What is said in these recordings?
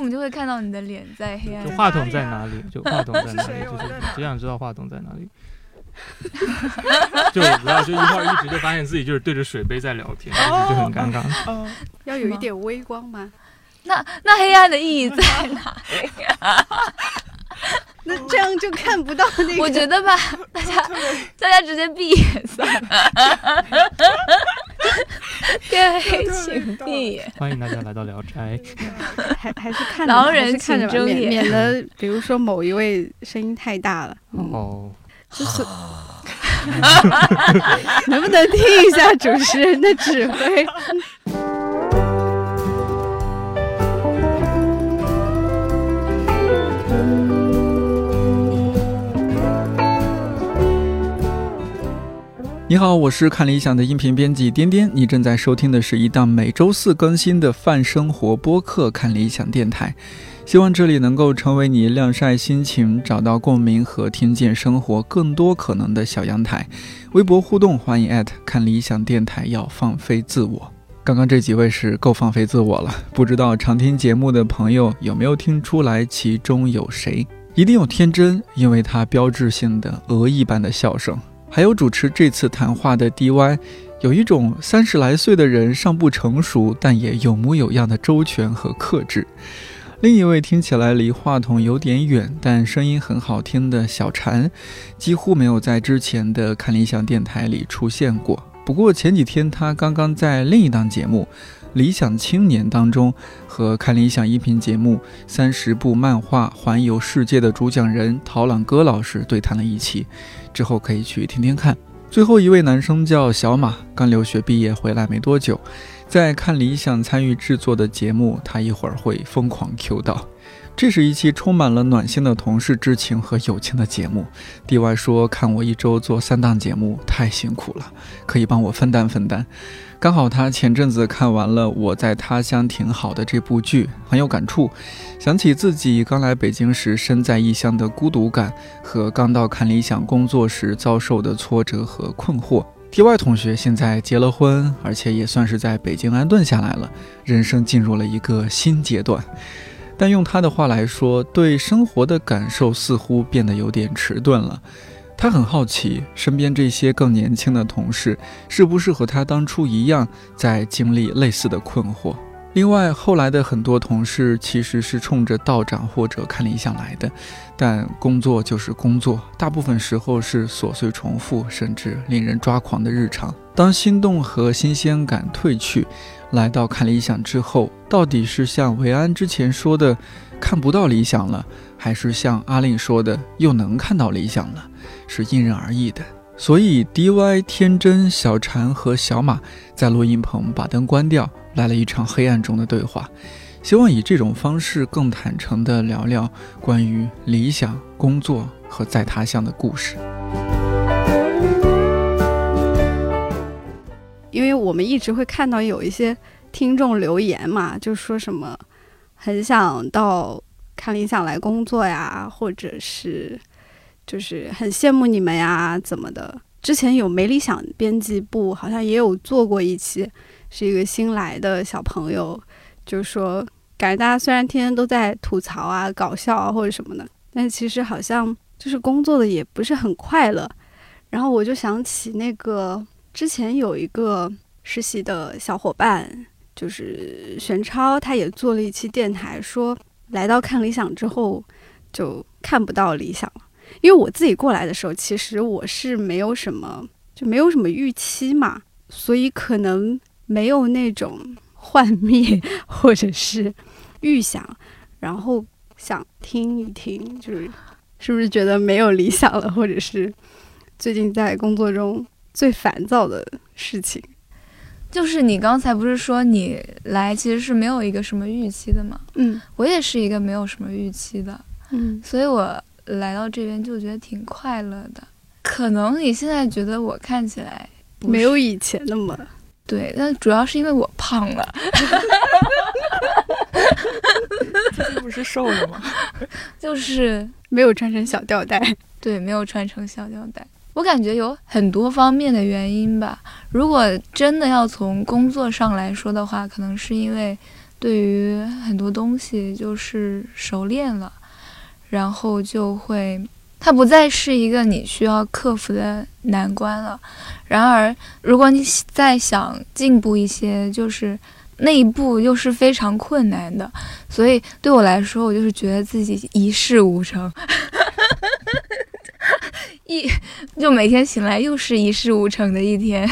我们就会看到你的脸在黑暗。就话筒在哪里？就话筒在哪里？就是只想知道话筒在哪里。就不要就一会儿一直就发现自己就是对着水杯在聊天，就很尴尬。哦，要有一点微光吗？那那黑暗的意义在哪里？那这样就看不到那个。我觉得吧，大家大家直接闭眼算了。天黑 请闭眼。欢迎大家来到聊斋。还还是看狼人看着请睁眼免免得比如说某一位声音太大了，哦，就是能不能听一下主持人的指挥？你好，我是看理想的音频编辑颠颠，你正在收听的是一档每周四更新的泛生活播客《看理想电台》，希望这里能够成为你晾晒心情、找到共鸣和听见生活更多可能的小阳台。微博互动，欢迎艾特看理想电台，要放飞自我。刚刚这几位是够放飞自我了，不知道常听节目的朋友有没有听出来其中有谁？一定有天真，因为他标志性的鹅一般的笑声。还有主持这次谈话的 DY，有一种三十来岁的人尚不成熟，但也有模有样的周全和克制。另一位听起来离话筒有点远，但声音很好听的小禅，几乎没有在之前的看理想电台里出现过。不过前几天他刚刚在另一档节目《理想青年》当中，和看理想音频节目《三十部漫画环游世界》的主讲人陶朗戈老师对谈了一期。之后可以去听听看。最后一位男生叫小马，刚留学毕业回来没多久，在看理想参与制作的节目，他一会儿会疯狂 Q 到。这是一期充满了暖心的同事之情和友情的节目。DY 说：“看我一周做三档节目太辛苦了，可以帮我分担分担。”刚好他前阵子看完了《我在他乡挺好的》这部剧，很有感触，想起自己刚来北京时身在异乡的孤独感，和刚到看理想工作时遭受的挫折和困惑。T.Y 同学现在结了婚，而且也算是在北京安顿下来了，人生进入了一个新阶段。但用他的话来说，对生活的感受似乎变得有点迟钝了。他很好奇，身边这些更年轻的同事是不是和他当初一样，在经历类似的困惑。另外，后来的很多同事其实是冲着道长或者看理想来的，但工作就是工作，大部分时候是琐碎重复，甚至令人抓狂的日常。当心动和新鲜感褪去，来到看理想之后，到底是像维安之前说的看不到理想了，还是像阿令说的又能看到理想了？是因人而异的。所以，DY、天真、小禅和小马在录音棚把灯关掉，来了一场黑暗中的对话。希望以这种方式更坦诚地聊聊关于理想、工作和在他乡的故事。因为我们一直会看到有一些听众留言嘛，就说什么很想到看理想来工作呀，或者是就是很羡慕你们呀，怎么的？之前有没理想编辑部好像也有做过一期，是一个新来的小朋友，就说感觉大家虽然天天都在吐槽啊、搞笑啊或者什么的，但其实好像就是工作的也不是很快乐。然后我就想起那个。之前有一个实习的小伙伴，就是玄超，他也做了一期电台，说来到看理想之后就看不到理想了。因为我自己过来的时候，其实我是没有什么，就没有什么预期嘛，所以可能没有那种幻灭或者是预想，然后想听一听，就是是不是觉得没有理想了，或者是最近在工作中。最烦躁的事情，就是你刚才不是说你来其实是没有一个什么预期的吗？嗯，我也是一个没有什么预期的，嗯，所以我来到这边就觉得挺快乐的。可能你现在觉得我看起来没有以前那么对，但主要是因为我胖了。最近不是瘦了吗？就是没有穿成小吊带，对，没有穿成小吊带。我感觉有很多方面的原因吧。如果真的要从工作上来说的话，可能是因为对于很多东西就是熟练了，然后就会，它不再是一个你需要克服的难关了。然而，如果你再想进步一些，就是那一步又是非常困难的。所以对我来说，我就是觉得自己一事无成，一 就每天醒来又是一事无成的一天，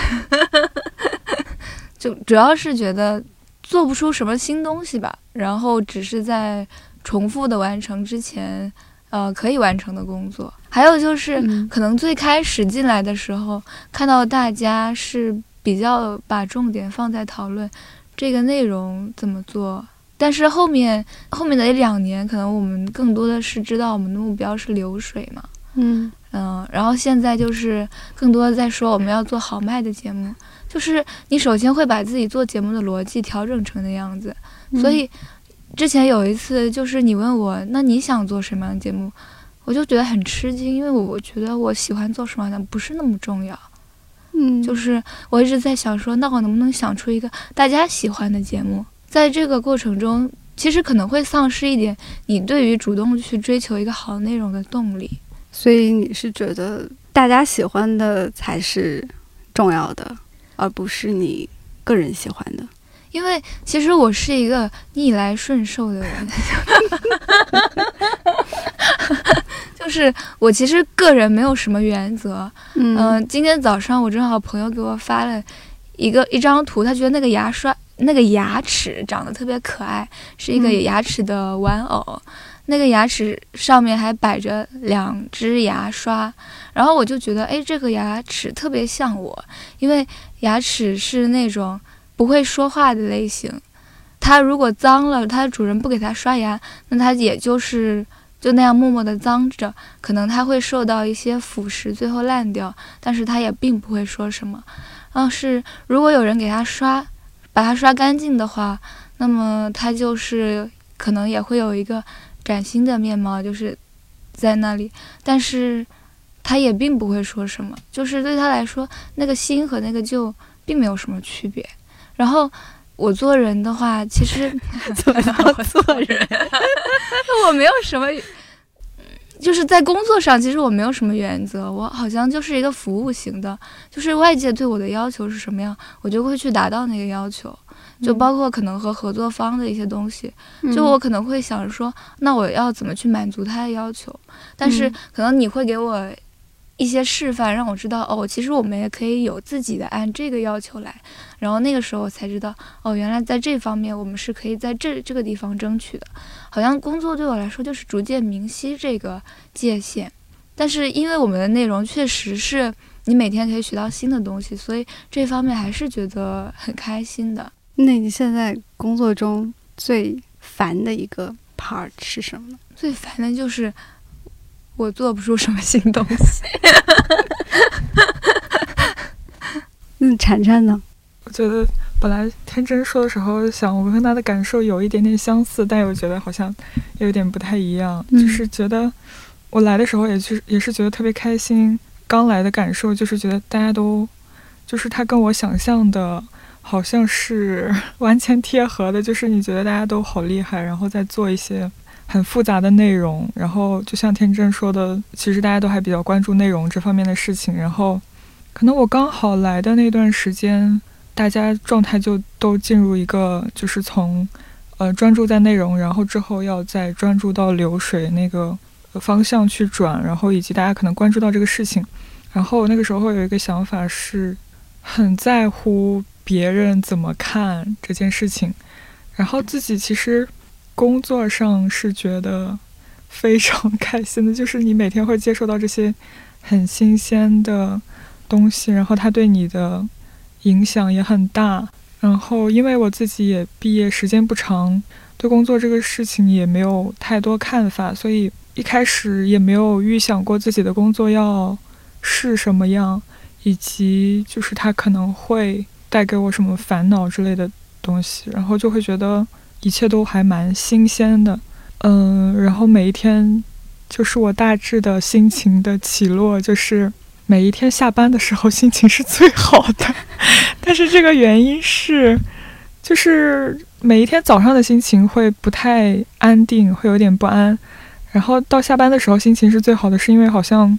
就主要是觉得做不出什么新东西吧，然后只是在重复的完成之前，呃，可以完成的工作。还有就是，嗯可能最开始进来的时候，看到大家是比较把重点放在讨论这个内容怎么做，但是后面后面的一两年，可能我们更多的是知道我们的目标是流水嘛，嗯嗯，然后现在就是更多的在说我们要做好卖的节目，就是你首先会把自己做节目的逻辑调整成那样子，嗯所以之前有一次就是你问我，那你想做什么样的节目？我就觉得很吃惊，因为我觉得我喜欢做什么样的不是那么重要，嗯，就是我一直在想说，那我能不能想出一个大家喜欢的节目？在这个过程中，其实可能会丧失一点你对于主动去追求一个好内容的动力。所以你是觉得大家喜欢的才是重要的，而不是你个人喜欢的。因为其实我是一个逆来顺受的人，就是我其实个人没有什么原则。嗯嗯、今天早上我正好朋友给我发了一个一张图，他觉得那个牙刷那个牙齿长得特别可爱，是一个有牙齿的玩偶。那个牙齿上面还摆着两只牙刷，然后我就觉得，哎，这个牙齿特别像我，因为牙齿是那种不会说话的类型。它如果脏了，它的主人不给它刷牙，那它也就是就那样默默地脏着，可能它会受到一些腐蚀，最后烂掉，但是它也并不会说什么。要是如果有人给它刷，把它刷干净的话，那么它就是可能也会有一个崭新的面貌，就是在那里，但是他也并不会说什么，就是对他来说，那个新和那个旧并没有什么区别。然后我做人的话，其实怎么叫做人？我没有什么，就是在工作上，其实我没有什么原则，我好像就是一个服务型的，就是外界对我的要求是什么样，我就会去达到那个要求，就包括可能和合作方的一些东西，就我可能会想着说，那我要怎么去满足他的要求，但是嗯可能你会给我。一些示范让我知道哦，其实我们也可以有自己的按这个要求来，然后那个时候我才知道哦，原来在这方面我们是可以在这这个地方争取的。好像工作对我来说就是逐渐明晰这个界限，但是因为我们的内容确实是你每天可以学到新的东西，所以这方面还是觉得很开心的。那你现在工作中最烦的一个 part 是什么呢？最烦的就是我做不出什么新东西。嗯，婵婵呢？我觉得本来天真说的时候，想我跟他的感受有一点点相似，但又觉得好像有点不太一样。嗯就是觉得我来的时候也是也是觉得特别开心，刚来的感受就是觉得大家都，就是他跟我想象的好像是 完全贴合的，就是你觉得大家都好厉害，然后再做一些。很复杂的内容，然后就像天真说的，其实大家都还比较关注内容这方面的事情。然后，可能我刚好来的那段时间，大家状态就都进入一个，就是从呃专注在内容，然后之后要再专注到流水那个方向去转，然后以及大家可能关注到这个事情。然后那个时候有一个想法是，很在乎别人怎么看这件事情，然后自己其实工作上是觉得非常开心的，就是你每天会接受到这些很新鲜的东西，然后它对你的影响也很大。然后因为我自己也毕业时间不长，对工作这个事情也没有太多看法，所以一开始也没有预想过自己的工作要是什么样，以及就是它可能会带给我什么烦恼之类的东西，然后就会觉得一切都还蛮新鲜的。嗯，然后每一天就是我大致的心情的起落，就是每一天下班的时候心情是最好的。但是这个原因是，就是每一天早上的心情会不太安定，会有点不安。然后到下班的时候心情是最好的，是因为好像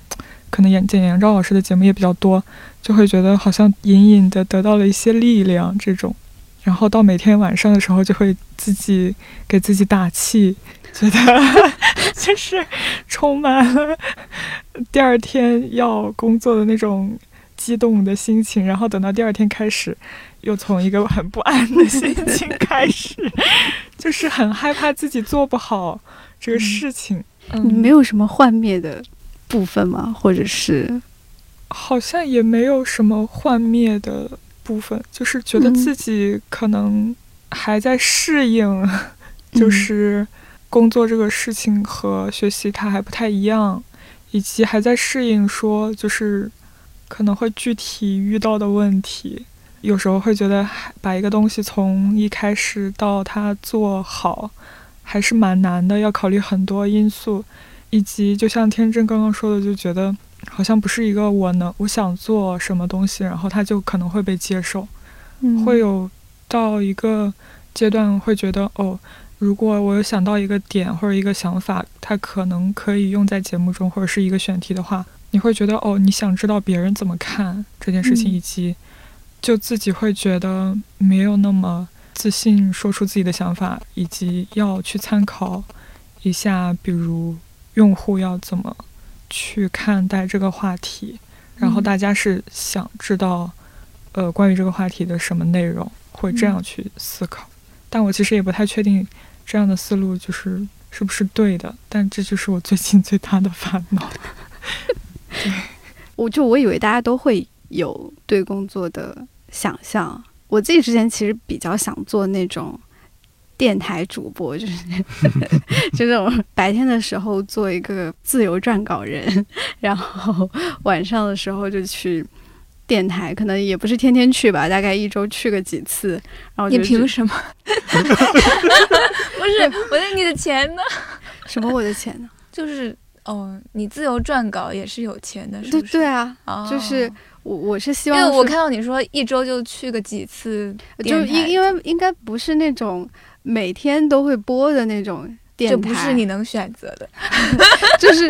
可能演简杨昭老师的节目也比较多，就会觉得好像隐隐的得到了一些力量这种。然后到每天晚上的时候，就会自己给自己打气，觉得 就是充满了第二天要工作的那种激动的心情。然后等到第二天开始，又从一个很不安的心情开始，就是很害怕自己做不好这个事情。嗯没有什么幻灭的部分吗？或者是好像也没有什么幻灭的。部分就是觉得自己可能还在适应，就是工作这个事情和学习它还不太一样，以及还在适应说就是可能会具体遇到的问题，有时候会觉得把一个东西从一开始到它做好还是蛮难的，要考虑很多因素，以及就像天真刚刚说的，就觉得。好像不是一个我能我想做什么东西，然后他就可能会被接受，会有到一个阶段会觉得哦，如果我有想到一个点或者一个想法，它可能可以用在节目中或者是一个选题的话，你会觉得哦，你想知道别人怎么看这件事情，以及就自己会觉得没有那么自信说出自己的想法，以及要去参考一下，比如用户要怎么。去看待这个话题，然后大家是想知道，呃，关于这个话题的什么内容，会这样去思考。但我其实也不太确定这样的思路就是是不是对的。但这就是我最近最大的烦恼。对，我就我以为大家都会有对工作的想象。我自己之前其实比较想做那种。电台主播就是 就那种白天的时候做一个自由撰稿人，然后晚上的时候就去电台，可能也不是天天去吧，大概一周去个几次。然后你凭什么？不是我的你的钱呢？什么我的钱呢？就是哦，你自由撰稿也是有钱的，是不是？对啊，就是我我是希望，因为我看到你说一周就去个几次，就因因为应该不是那种。每天都会播的那种电台，这不是你能选择的，就是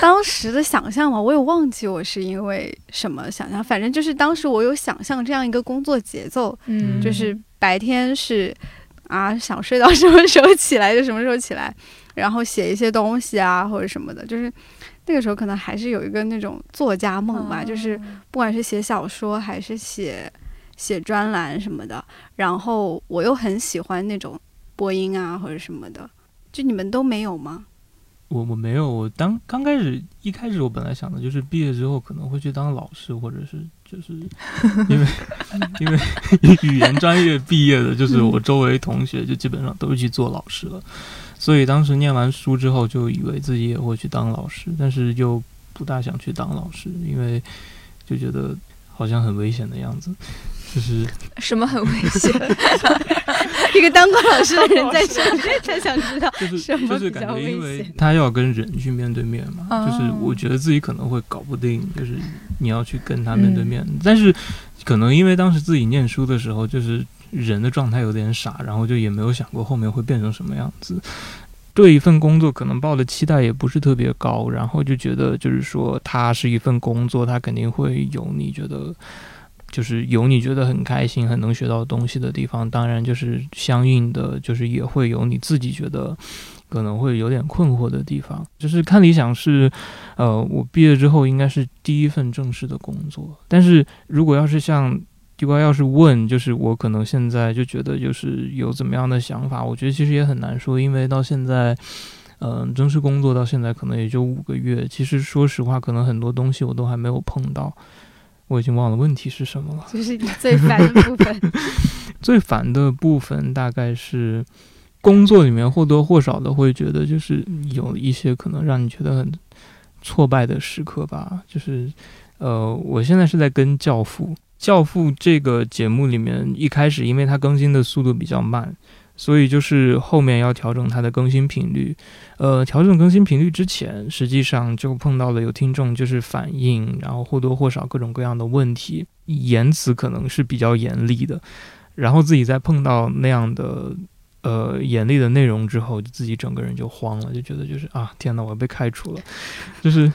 当时的想象嘛。我也忘记我是因为什么想象，反正就是当时我有想象这样一个工作节奏，嗯，就是白天是啊想睡到什么时候起来就什么时候起来，然后写一些东西啊或者什么的，就是那个时候可能还是有一个那种作家梦吧，就是不管是写小说还是写写专栏什么的，然后我又很喜欢那种。播音啊，或者什么的，就你们都没有吗？我我没有，我当刚开始一开始我本来想的就是毕业之后可能会去当老师，或者是就是 因为 因为 语言专业毕业的，就是我周围同学就基本上都去做老师了，所以当时念完书之后就以为自己也会去当老师，但是又不大想去当老师，因为就觉得好像很危险的样子。就是。什么很危险？一个当过老师的人在这才想知道，就是就是感觉，因为他要跟人去面对面嘛，就是我觉得自己可能会搞不定，就是你要去跟他面对面，但是可能因为当时自己念书的时候，就是人的状态有点傻，然后就也没有想过后面会变成什么样子，对一份工作可能抱的期待也不是特别高，然后就觉得就是说，它是一份工作，它肯定会有你觉得。就是有你觉得很开心、很能学到东西的地方，当然就是相应的，就是也会有你自己觉得可能会有点困惑的地方。就是看理想是，呃，我毕业之后应该是第一份正式的工作。但是如果要是像地瓜要是问，就是我可能现在就觉得就是有怎么样的想法，我觉得其实也很难说，因为到现在，嗯，正式工作到现在可能也就五个月。其实说实话，可能很多东西我都还没有碰到。我已经忘了问题是什么了。就是你最烦的部分。最烦的部分大概是工作里面或多或少的会觉得，就是有一些可能让你觉得很挫败的时刻吧。就是呃，我现在是在跟《教父》《教父》这个节目里面，一开始因为它更新的速度比较慢。所以就是后面要调整它的更新频率，呃，调整更新频率之前，实际上就碰到了有听众就是反映，然后或多或少各种各样的问题，言辞可能是比较严厉的，然后自己在碰到那样的呃严厉的内容之后，就自己整个人就慌了，就觉得就是啊，天呐，我要被开除了，就是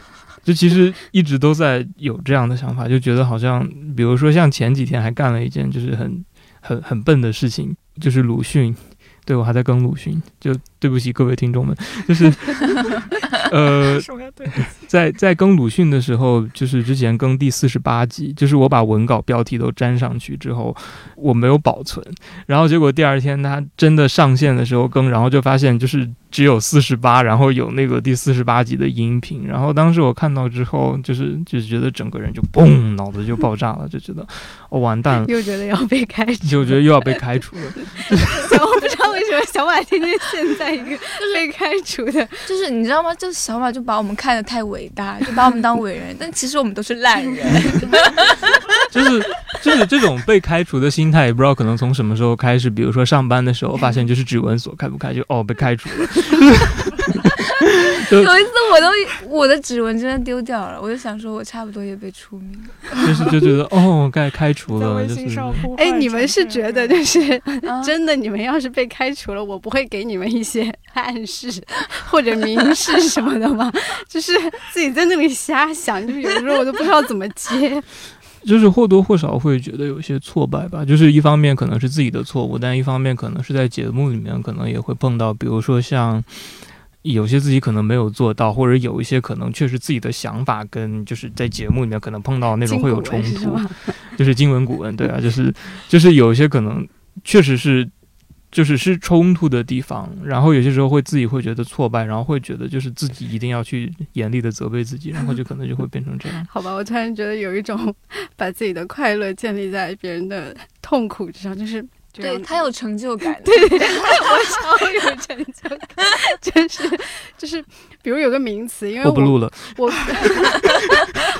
就其实一直都在有这样的想法，就觉得好像比如说像前几天还干了一件就是很很很笨的事情，就是鲁迅。对，我还在跟鲁迅，就对不起各位听众们，就是，呃，在在更鲁迅的时候，就是之前更第四十八集，就是我把文稿标题都粘上去之后，我没有保存，然后结果第二天他真的上线的时候更，然后就发现就是。只有四十八，然后有那个第四十八集的音频，然后当时我看到之后，就是就觉得整个人就嘣，脑子就爆炸了，就觉得哦完蛋了，又觉得要被开除，就觉得又要被开除了。小马不知道为什么小马天天现在一个被开除的，就是你知道吗？就是小马就把我们看得太伟大，就把我们当伟人，但其实我们都是烂人。就是就是这种被开除的心态，也不知道可能从什么时候开始，比如说上班的时候发现就是指纹锁开不开，就哦被开除了。有一次我都我的指纹真的丢掉了，我就想说我差不多也被除名了，就是就觉得 哦该开除了，就是哎你们是觉得就是 真的，你们要是被开除了，我不会给你们一些暗示或者明示什么的吗？就是自己在那里瞎想，就是有的时候我都不知道怎么接。就是或多或少会觉得有些挫败吧，就是一方面可能是自己的错误，但一方面可能是在节目里面可能也会碰到，比如说像有些自己可能没有做到，或者有一些可能确实自己的想法跟就是在节目里面可能碰到那种会有冲突，就是经文古文，对啊，就是就是有一些可能确实是。就是是冲突的地方，然后有些时候会自己会觉得挫败，然后会觉得就是自己一定要去严厉的责备自己，然后就可能就会变成这样。好吧，我突然觉得有一种 把自己的快乐建立在别人的痛苦之上，就是对他有成就感，对我超有成就感，就是就是，比如有个名词，因为我不录了，我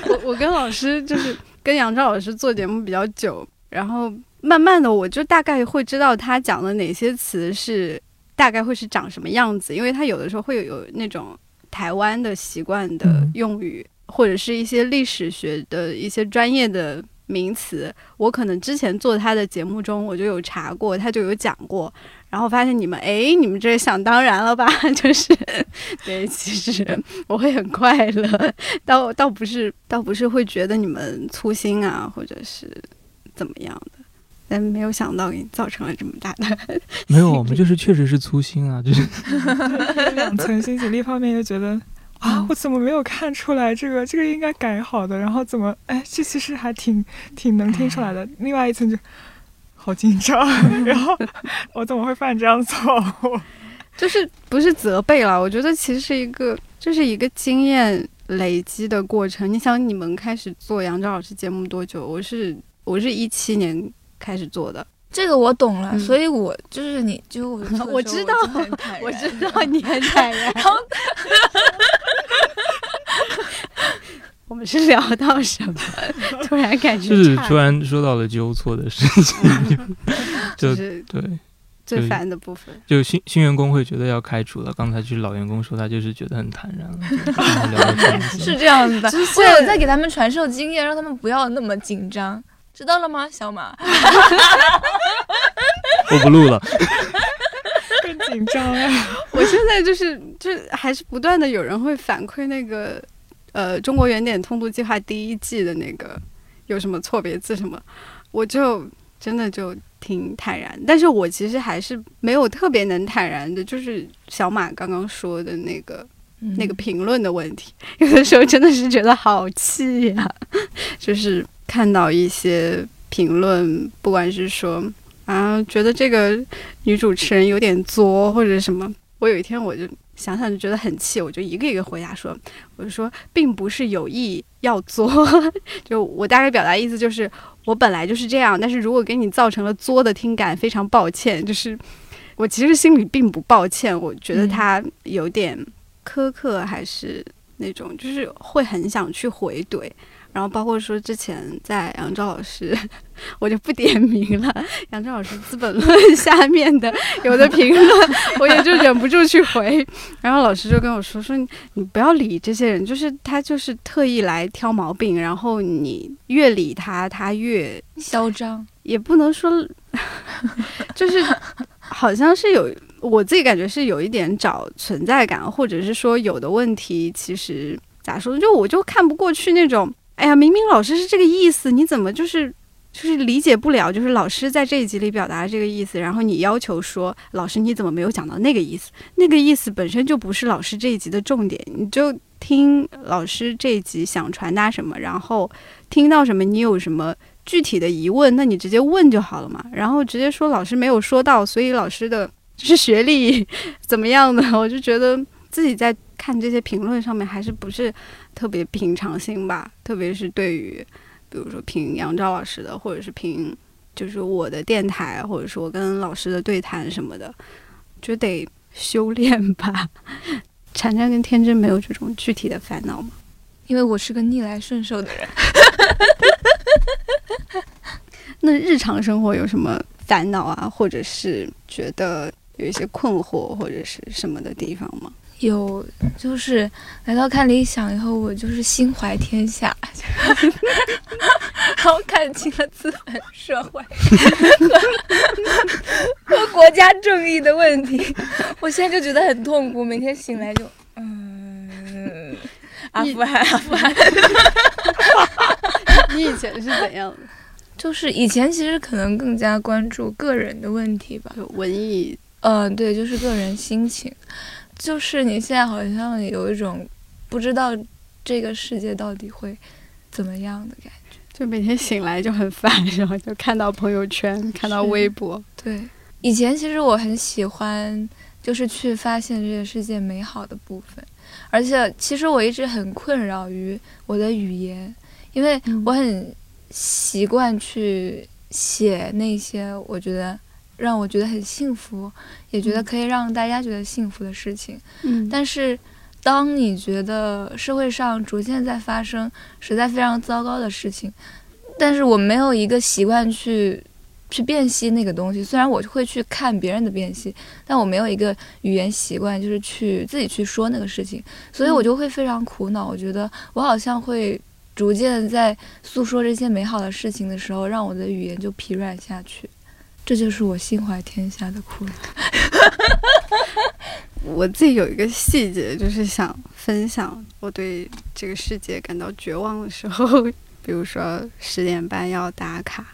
我我跟老师就是跟杨照老师做节目比较久，然后。慢慢的，我就大概会知道他讲的哪些词是大概会是长什么样子，因为他有的时候会有有那种台湾的习惯的用语，或者是一些历史学的一些专业的名词。我可能之前做他的节目中，我就有查过，他就有讲过，然后发现你们，哎，你们这想当然了吧？就是，对，其实我会很快乐，倒倒不是，倒不是会觉得你们粗心啊，或者是怎么样的。但没有想到给你造成了这么大的，没有，我们就是确实是粗心啊，就是 两层心情。一方面又觉得啊，我怎么没有看出来这个，这个应该改好的，然后怎么，哎，这其实还挺挺能听出来的。另外一层就好紧张，然后 我怎么会犯这样错误？就是不是责备了？我觉得其实是一个，这是一个经验累积的过程。你想，你们开始做杨照老师节目多久？我是我是一七年。开始做的这个我懂了，所以我就是你就我 我知道我知道你很坦然。然后 我们是聊到什么？突然感觉就是突然说到了纠错的事情，就是对最烦的部分。就新新员工会觉得要开除了，刚才就是老员工说他就是觉得很坦然了，是这样子的。我有在给他们传授经验，让他们不要那么紧张。知道了吗，小马？我不录了，更紧张了。我现在就是，就还是不断的有人会反馈那个，呃，中国原点通读计划第一季的那个有什么错别字什么，我就真的就挺坦然。但是我其实还是没有特别能坦然的，就是小马刚刚说的那个那个评论的问题，有的时候真的是觉得好气呀，就是。看到一些评论，不管是说啊，觉得这个女主持人有点作，或者什么，我有一天我就想想就觉得很气，我就一个一个回答说，我就说并不是有意要作，就我大概表达意思就是我本来就是这样，但是如果给你造成了作的听感，非常抱歉，就是我其实心里并不抱歉，我觉得他有点苛刻，还是那种就是会很想去回怼。然后包括说之前在杨照老师，我就不点名了。杨照老师《资本论 》下面的有的评论，我也就忍不住去回。然后老师就跟我说：“说你不要理这些人，就是他就是特意来挑毛病。然后你越理他，他越嚣张。也不能说，就是好像是有我自己感觉是有一点找存在感，或者是说有的问题其实咋说呢？就我就看不过去那种，哎呀，明明老师是这个意思，你怎么就是就是理解不了？就是老师在这一集里表达这个意思，然后你要求说老师你怎么没有讲到那个意思？那个意思本身就不是老师这一集的重点，你就听老师这一集想传达什么，然后听到什么，你有什么。具体的疑问，那你直接问就好了嘛。然后直接说老师没有说到，所以老师的就是学历怎么样的，我就觉得自己在看这些评论上面还是不是特别平常心吧。特别是对于，比如说评杨照老师的，或者是评就是我的电台，或者说跟老师的对谈什么的，就得修炼吧。婵婵跟天真没有这种具体的烦恼吗？因为我是个逆来顺受的人。那日常生活有什么烦恼啊，或者是觉得有一些困惑或者是什么的地方吗？有，就是来到看理想以后，我就是心怀天下，然后看清了资本社会 和国家正义的问题。我现在就觉得很痛苦，每天醒来就嗯，阿富汗，阿富汗。你以前是怎样的？就是以前其实可能更加关注个人的问题吧，就文艺，嗯，对，就是个人心情。就是你现在好像有一种不知道这个世界到底会怎么样的感觉，就每天醒来就很烦，然后就看到朋友圈，看到微博。对，以前其实我很喜欢，就是去发现这个世界美好的部分，而且其实我一直很困扰于我的语言。因为我很习惯去写那些我觉得让我觉得很幸福，也觉得可以让大家觉得幸福的事情。嗯，但是当你觉得社会上逐渐在发生实在非常糟糕的事情，但是我没有一个习惯去去辨析那个东西。虽然我会去看别人的辨析，但我没有一个语言习惯，就是去自己去说那个事情，所以我就会非常苦恼。我觉得我好像会。逐渐在诉说这些美好的事情的时候，让我的语言就疲软下去，这就是我心怀天下的苦恼。我自己有一个细节，就是想分享我对这个世界感到绝望的时候，比如说十点半要打卡，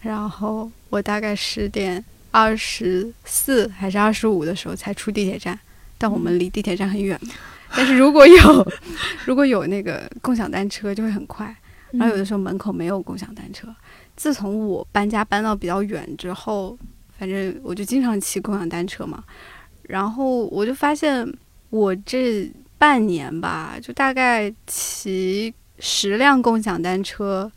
然后我大概十点二十四还是二十五的时候才出地铁站，但我们离地铁站很远。但是如果有，如果有那个共享单车就会很快，然后有的时候门口没有共享单车。自从我搬家搬到比较远之后，反正我就经常骑共享单车嘛。然后我就发现，我这半年吧，就大概骑十辆共享单车，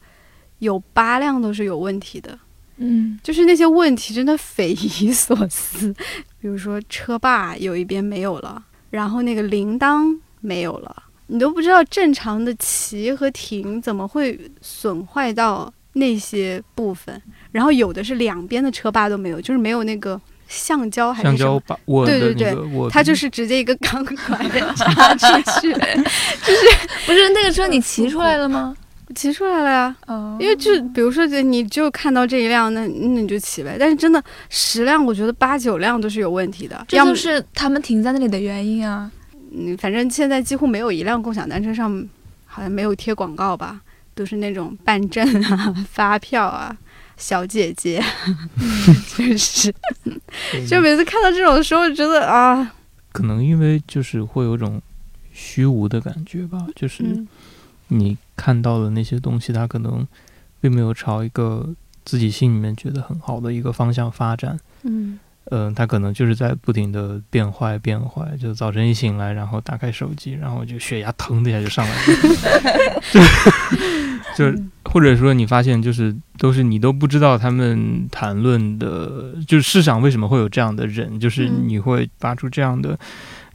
有八辆都是有问题的。嗯，就是那些问题真的匪夷所思，比如说车把有一边没有了。然后那个铃铛没有了，你都不知道正常的骑和停怎么会损坏到那些部分。然后有的是两边的车把都没有，就是没有那个橡胶还是什么？对对对，它就是直接一个钢管插出去，就是不是那个车你骑出来了吗？骑出来了呀，因为就比如说，你就看到这一辆，那那你就骑呗。但是真的十辆，我觉得八九辆都是有问题的。这就是他们停在那里的原因啊。嗯，反正现在几乎没有一辆共享单车上好像没有贴广告吧，都是那种办证啊、发票啊、小姐姐，就是，就每次看到这种的时候，觉得啊，可能因为就是会有种虚无的感觉吧，就是你。看到的那些东西，它可能并没有朝一个自己心里面觉得很好的一个方向发展。嗯，呃，他可能就是在不停的变坏变坏。就早晨一醒来，然后打开手机，然后就血压腾的一下就上来了。就就或者说你发现，就是都是你都不知道他们谈论的，就是世上为什么会有这样的人，就是你会发出这样的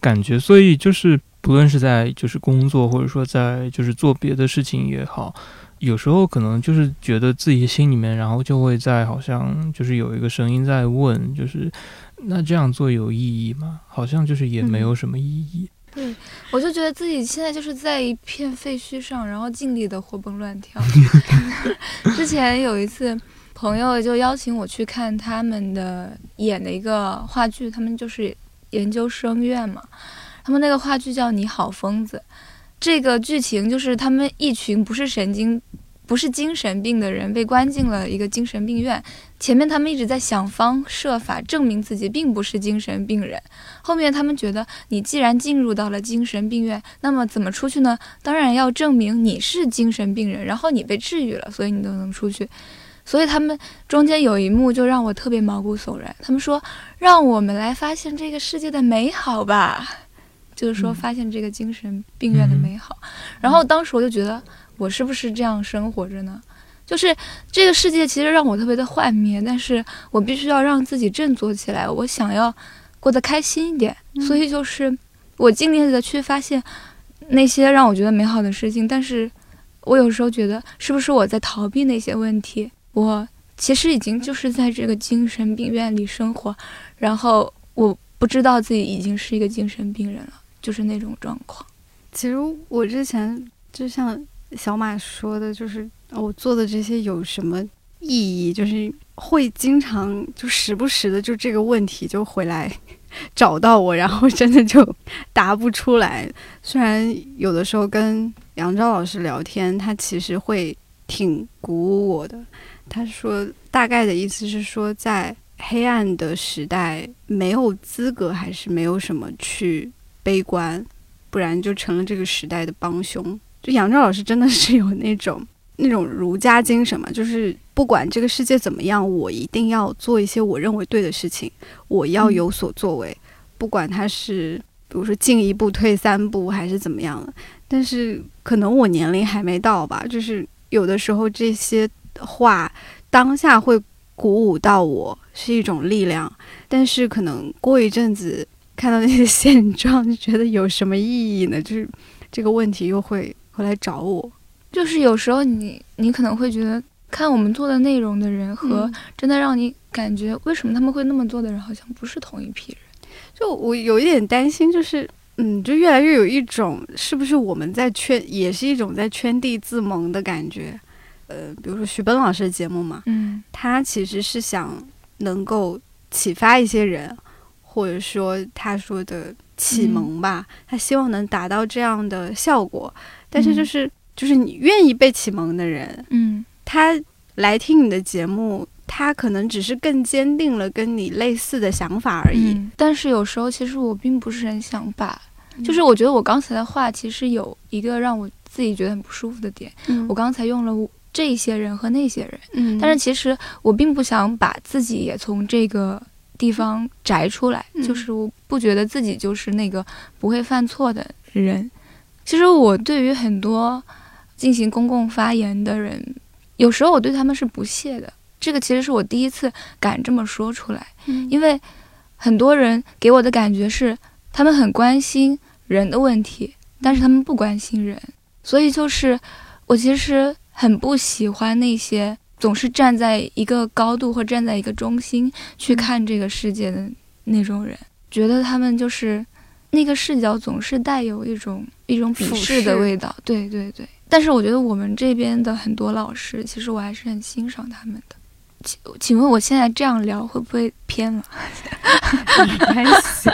感觉。所以就是。不论是在就是工作，或者说在就是做别的事情也好，有时候可能就是觉得自己心里面，然后就会在好像就是有一个声音在问，就是那这样做有意义吗？好像就是也没有什么意义。对，我就觉得自己现在就是在一片废墟上，然后尽力的活蹦乱跳。之前有一次，朋友就邀请我去看他们的演的一个话剧，他们就是研究生院嘛，他们那个话剧叫《你好，疯子》，这个剧情就是他们一群不是神经。不是精神病的人被关进了一个精神病院，前面他们一直在想方设法证明自己并不是精神病人，后面他们觉得你既然进入到了精神病院，那么怎么出去呢？当然要证明你是精神病人，然后你被治愈了，所以你都能出去。所以他们中间有一幕就让我特别毛骨悚然，他们说让我们来发现这个世界的美好吧，就是说发现这个精神病院的美好。然后当时我就觉得。我是不是这样生活着呢？就是这个世界其实让我特别的幻灭，但是我必须要让自己振作起来。我想要过得开心一点，所以就是我尽力的去发现那些让我觉得美好的事情。但是我有时候觉得，是不是我在逃避那些问题？我其实已经就是在这个精神病院里生活，然后我不知道自己已经是一个精神病人了，就是那种状况。其实我之前就像。小马说的就是我做的这些有什么意义？就是会经常就时不时的就这个问题就回来找到我，然后真的就答不出来。虽然有的时候跟杨昭老师聊天，他其实会挺鼓舞我的。他说大概的意思是说，在黑暗的时代，没有资格还是没有什么去悲观，不然就成了这个时代的帮凶。就杨照老师真的是有那种 那种儒家精神嘛，就是不管这个世界怎么样，我一定要做一些我认为对的事情，我要有所作为，不管他是比如说进一步退三步还是怎么样的。但是可能我年龄还没到吧，就是有的时候这些话当下会鼓舞到我，是一种力量，但是可能过一阵子看到那些现状，就觉得有什么意义呢？就是这个问题又会。回来找我，就是有时候你你可能会觉得看我们做的内容的人和真的让你感觉为什么他们会那么做的人好像不是同一批人，就我有一点担心，就是嗯，就越来越有一种是不是我们在圈，也是一种在圈地自萌的感觉。呃，比如说徐奔老师的节目嘛，嗯，他其实是想能够启发一些人，或者说他说的启蒙吧，他希望能达到这样的效果。但是就是就是你愿意被启蒙的人，嗯，他来听你的节目，他可能只是更坚定了跟你类似的想法而已。但是有时候其实我并不是很想把，就是我觉得我刚才的话其实有一个让我自己觉得很不舒服的点。我刚才用了这些人和那些人，嗯，但是其实我并不想把自己也从这个地方摘出来，就是我不觉得自己就是那个不会犯错的人。其实我对于很多进行公共发言的人，有时候我对他们是不屑的。这个其实是我第一次敢这么说出来，因为很多人给我的感觉是他们很关心人的问题，但是他们不关心人。所以就是我其实很不喜欢那些总是站在一个高度或站在一个中心去看这个世界的那种人，觉得他们就是。那个视角总是带有一种一种鄙视的味道，对对对。但是我觉得我们这边的很多老师，其实我还是很欣赏他们的。请请问我现在这样聊会不会偏了？没关系，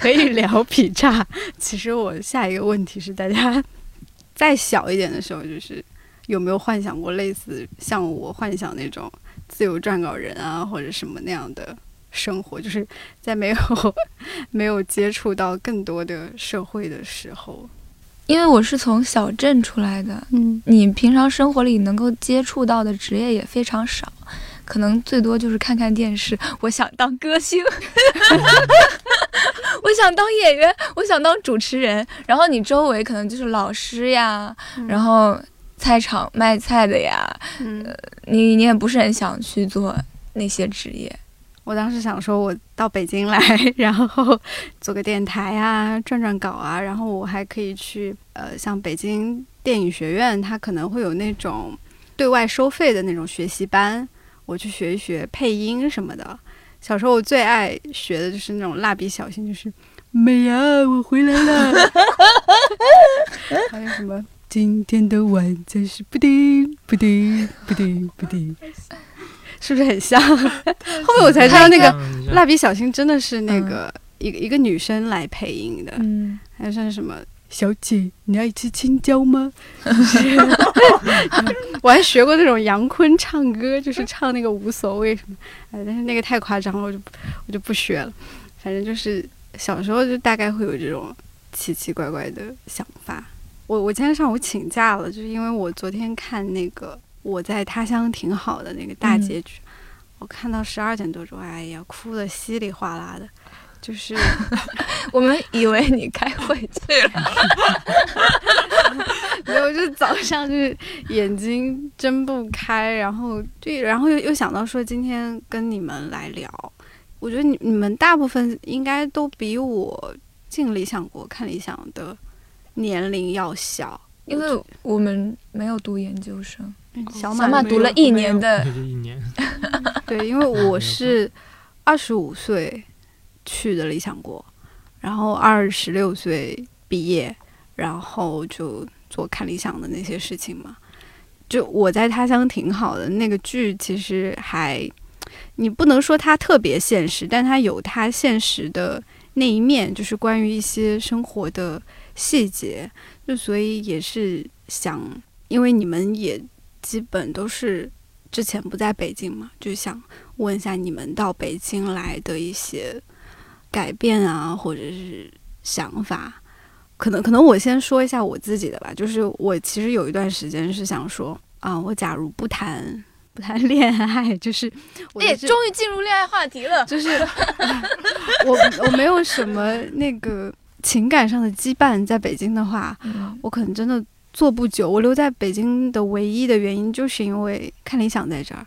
可以聊劈叉。其实我下一个问题是，大家再小一点的时候，就是有没有幻想过类似像我幻想那种自由撰稿人啊，或者什么那样的？生活就是在没有 没有接触到更多的社会的时候，因为我是从小镇出来的，嗯，你平常生活里能够接触到的职业也非常少，可能最多就是看看电视。我想当歌星，我想当演员，我想当主持人。然后你周围可能就是老师呀，然后菜场卖菜的呀，嗯，你你也不是很想去做那些职业。我当时想说，我到北京来，然后做个电台啊，转转稿啊，然后我还可以去呃，像北京电影学院，它可能会有那种对外收费的那种学习班，我去学一学配音什么的。小时候我最爱学的就是那种蜡笔小新，就是美啊，我回来了。还有什么今天的晚餐是布丁布丁布丁布丁。是不是很像？后面我才知道那个蜡笔小新真的是那个一个一个女生来配音的，嗯，还算什么？小姐，你爱吃青椒吗？我还学过那种杨坤唱歌，就是唱那个无所谓什么，哎，但是那个太夸张了，我就我就不学了。反正就是小时候就大概会有这种奇奇怪怪的想法。我我今天上午请假了，就是因为我昨天看那个我在他乡挺好的那个大结局，我看到十二点多钟，哎呀，哭的稀里哗啦的。就是 我们以为你开会去了，没有，就是早上就是眼睛睁不开，然后对，然后又又想到说今天跟你们来聊，我觉得你你们大部分应该都比我进理想国看理想的年龄要小，因为我们没有读研究生，小马读了一年的，一年，对，因为 我是二十五岁。去的理想国，然后二十六岁毕业，然后就做看理想的那些事情嘛。就我在他乡挺好的那个剧，其实还你不能说它特别现实，但它有它现实的那一面，就是关于一些生活的细节。就所以也是想，因为你们也基本都是之前不在北京嘛，就想问一下你们到北京来的一些。改变啊，或者是想法，可能可能我先说一下我自己的吧。就是我其实有一段时间是想说啊，我假如不谈不谈恋爱，就是哎，终于进入恋爱话题了。就是 我我没有什么那个情感上的羁绊，在北京的话，我可能真的做不久。我留在北京的唯一的原因，就是因为看理想在这儿。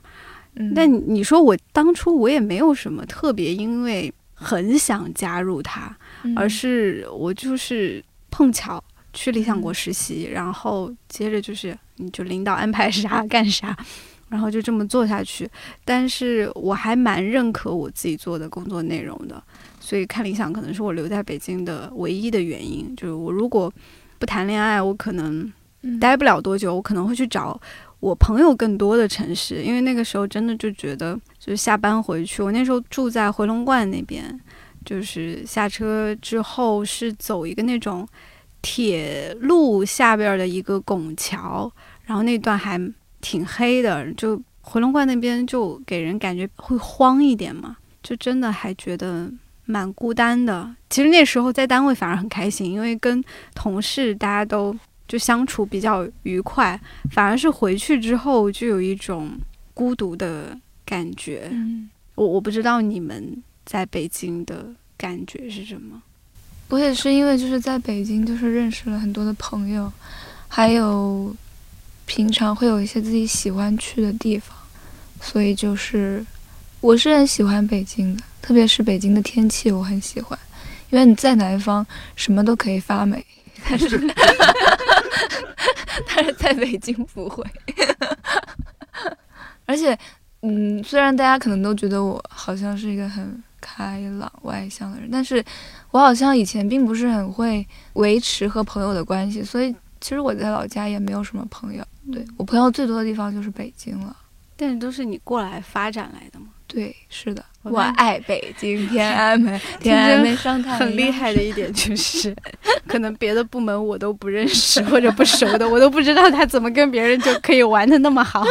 但你说我当初我也没有什么特别，因为。很想加入他，而是我就是碰巧去理想国实习，然后接着就是你就领导安排啥干啥，然后就这么做下去。但是我还蛮认可我自己做的工作内容的，所以看理想可能是我留在北京的唯一的原因。就是我如果不谈恋爱，我可能待不了多久，我可能会去找。我朋友更多的城市，因为那个时候真的就觉得，就是下班回去，我那时候住在回龙观那边，就是下车之后是走一个那种铁路下边的一个拱桥，然后那段还挺黑的，就回龙观那边就给人感觉会荒一点嘛，就真的还觉得蛮孤单的。其实那时候在单位反而很开心，因为跟同事大家都。就相处比较愉快，反而是回去之后就有一种孤独的感觉。嗯，我我不知道你们在北京的感觉是什么。我也是因为就是在北京，就是认识了很多的朋友，还有平常会有一些自己喜欢去的地方，所以就是我是很喜欢北京的，特别是北京的天气，我很喜欢，因为你在南方什么都可以发霉。但 是，但是在北京不会。而且，嗯，虽然大家可能都觉得我好像是一个很开朗外向的人，但是我好像以前并不是很会维持和朋友的关系，所以其实我在老家也没有什么朋友。对我朋友最多的地方就是北京了。但是都是你过来发展来的吗？对，是的，我爱北京天安门，天安门上太很厉害的一点就是，可能别的部门我都不认识或者不熟的，我都不知道他怎么跟别人就可以玩的那么好。